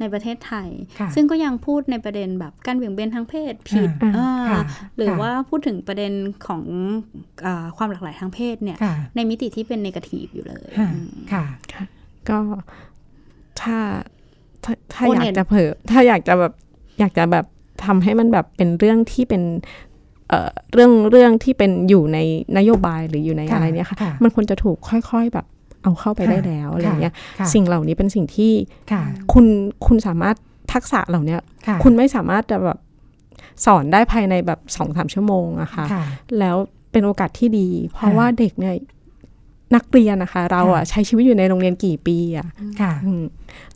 ในประเทศไทย ซึ่งก็ยังพูดในประเด็นแบบการเบี่ยงเบนทางเพศผิดหรือว่าพูดถึงประเด็นของความหลากหลายทางเพศเนี่ยในมิติที่เป็นเนกาทีฟอยู่เลยค่ะก็ถ้า ถ้าอยากจะเผอถ้าอยากจะแบบอยากจะแบบทำให้มันแบบเป็นเรื่องที่เป็นเรื่องเรื่องที่เป็นอยู่ในนโยบายหรืออยู่ในอะไรเนี่ยค่ะ มันควรจะถูกค่อย ๆ แบบเอาเข้าไปได้แล้วอะไรเงี้ย สิ่งเหล่านี้เป็นสิ่งที่คุณคุณสามารถทักษะเหล่านี้คุณไม่สามารถจะแบบสอนได้ภายในแบบสองสามชั่วโมงอะค่ะ แล้วเป็นโอกาสที่ดี เพราะว่าเด็กเนี่ย นักเรียนนะคะ เราอะใช้ชีวิตอยู่ในโรงเรียนกี่ปีอะ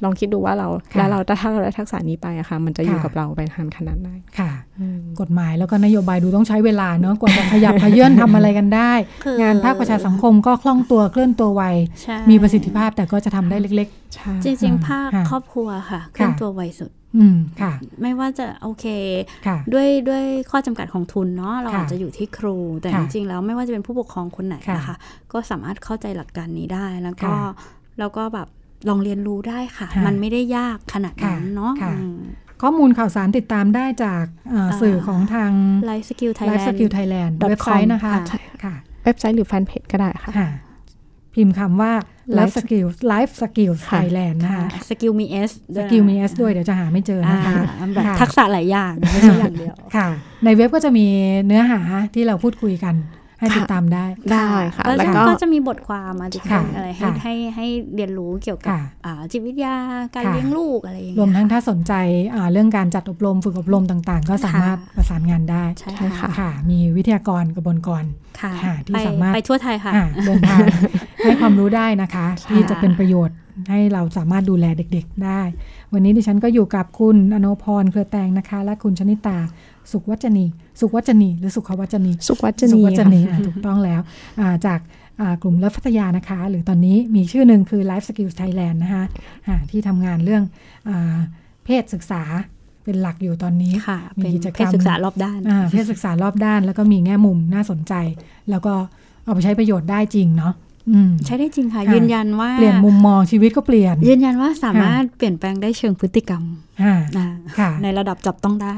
ลองคิดดูว่าเราแล้วเราถ้าเราได้ทักษะนี้ไปอะค่ะ มันจะอยู่กับเราไปนานขนาดไหนค่ะ กฎหมายแล้วก็นโยบายดูต้องใช้เวลาเนาะกว่าจะขยับขยื่นทำอะไรกันได้ งานภาคประชาสังคมก็คล่องตัวเคลื่อนตัวไว มีประสิทธิภาพแต่ก็จะทำได้เล็ก ๆ จริง ๆ ภาคครอบครัวค่ะเคลื่อนตัวไวสุด อืมค่ะ ไม่ว่าจะโอเคด้วยด้วยข้อจำกัดของทุนเนาะเราอาจจะอยู่ที่ครู แต่จริงๆแล้วไม่ว่าจะเป็นผู้ปกครองคนไหนนะคะ ก็สามารถเข้าใจหลักการนี้ได้แล้วก็แล้วก็แบบลองเรียนรู้ได้ค่ะ มันไม่ได้ยากขนาดนั้นเนาะข้อมูลข่าวสารติดตามได้จากสื่อของทาง Life Skill Thailand Life Skill Thailand เว็บไซต์นะคะค่ะเว็บไซต์หรือแฟนเพจก็ได้ค่ะ พิมพ์คำว่า Life Skills Life Skills Thailand นะคะ skill มี s skill มี s ด้วยเดี๋ยวจะหาไม่เจอนะคะแบบทักษะหลายอย่างไม่ใช่อย่างเดียวค่ะ ในเว็บก็จะมีเนื้อหาที่เราพูดคุยกัน ให้ติดตามได้ ได้ค่ะ แล้วก็จะมีบทความ article อะไรให้ให้ให้เรียนรู้เกี่ยวกับจิตวิทยาการเลี้ยงลูกอะไรอย่างเงี้ยรวมทั้งถ้าสนใจเรื่องการจัดอบรมฝึกอบรมต่างๆ ก็สามารถประสานงานได้ใช่ค่ะ มีวิทยากรกระบวนกรที่สามารถไปทั่วไทยค่ะเดินทางให้ความรู้ได้นะคะ ที่จะเป็นประโยชน์ให้เราสามารถดูแลเด็กๆได้ วันนี้ดิฉันก็อยู่กับคุณ อโนพร เครือแตงนะคะ และคุณชนิตา สุขวัจนีสุขวัจนีหรือสุขวัจนีสุขวัจนีสุขวัจนีถูกต้องแล้วจากกลุ่มเลิฟพัทยานะคะ หรือตอนนี้มีชื่อหนึ่งคือ Life Skills Thailand นะคะที่ทำงานเรื่องเพศศึกษาเป็นหลักอยู่ตอนนี้มีกิจกรรมเพศศึกษารอบด้านเพศศึกษารอบด้าน แล้วก็มีแง่มุมน่าสนใจ แล้วก็เอาไปใช้ประโยชน์ได้จริงเนาะ ใช้ได้จริงค่ะ ยืนยันว่าเปลี่ยนมุมมองชีวิตก็เปลี่ยน ยืนยันว่าสามารถเปลี่ยนแปลงได้เชิงพฤติกรรมในระดับจับต้องได้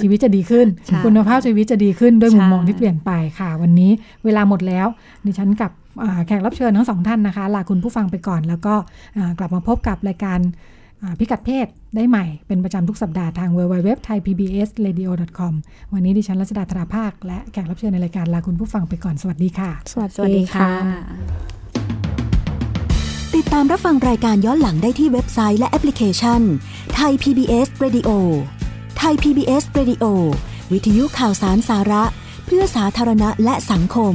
ชีวิตจะดีขึ้น คุณภาพชีวิตจะดีขึ้นด้วยมุมมองที่เปลี่ยนไปค่ะ วันนี้เวลาหมดแล้ว ดิฉันกับแขกรับเชิญทั้งสองท่านนะคะลาคุณผู้ฟังไปก่อน แล้วก็กลับมาพบกับรายการพิกัดเพศ ได้ใหม่เป็นประจำทุกสัปดาห์ทาง www thai pbs radio com วันนี้ดิฉันรัชดาธราภาค และแขกรับเชิญในรายการลาคุณผู้ฟังไปก่อนสวัสดีค่ะ สวัสดีค่ะ ติดตามรับฟังรายการย้อนหลังได้ที่เว็บไซต์และแอปพลิเคชันไทย PBS Radio ไทย PBS Radio วิทยุข่าวสารสาระ เพื่อสาธารณะและสังคม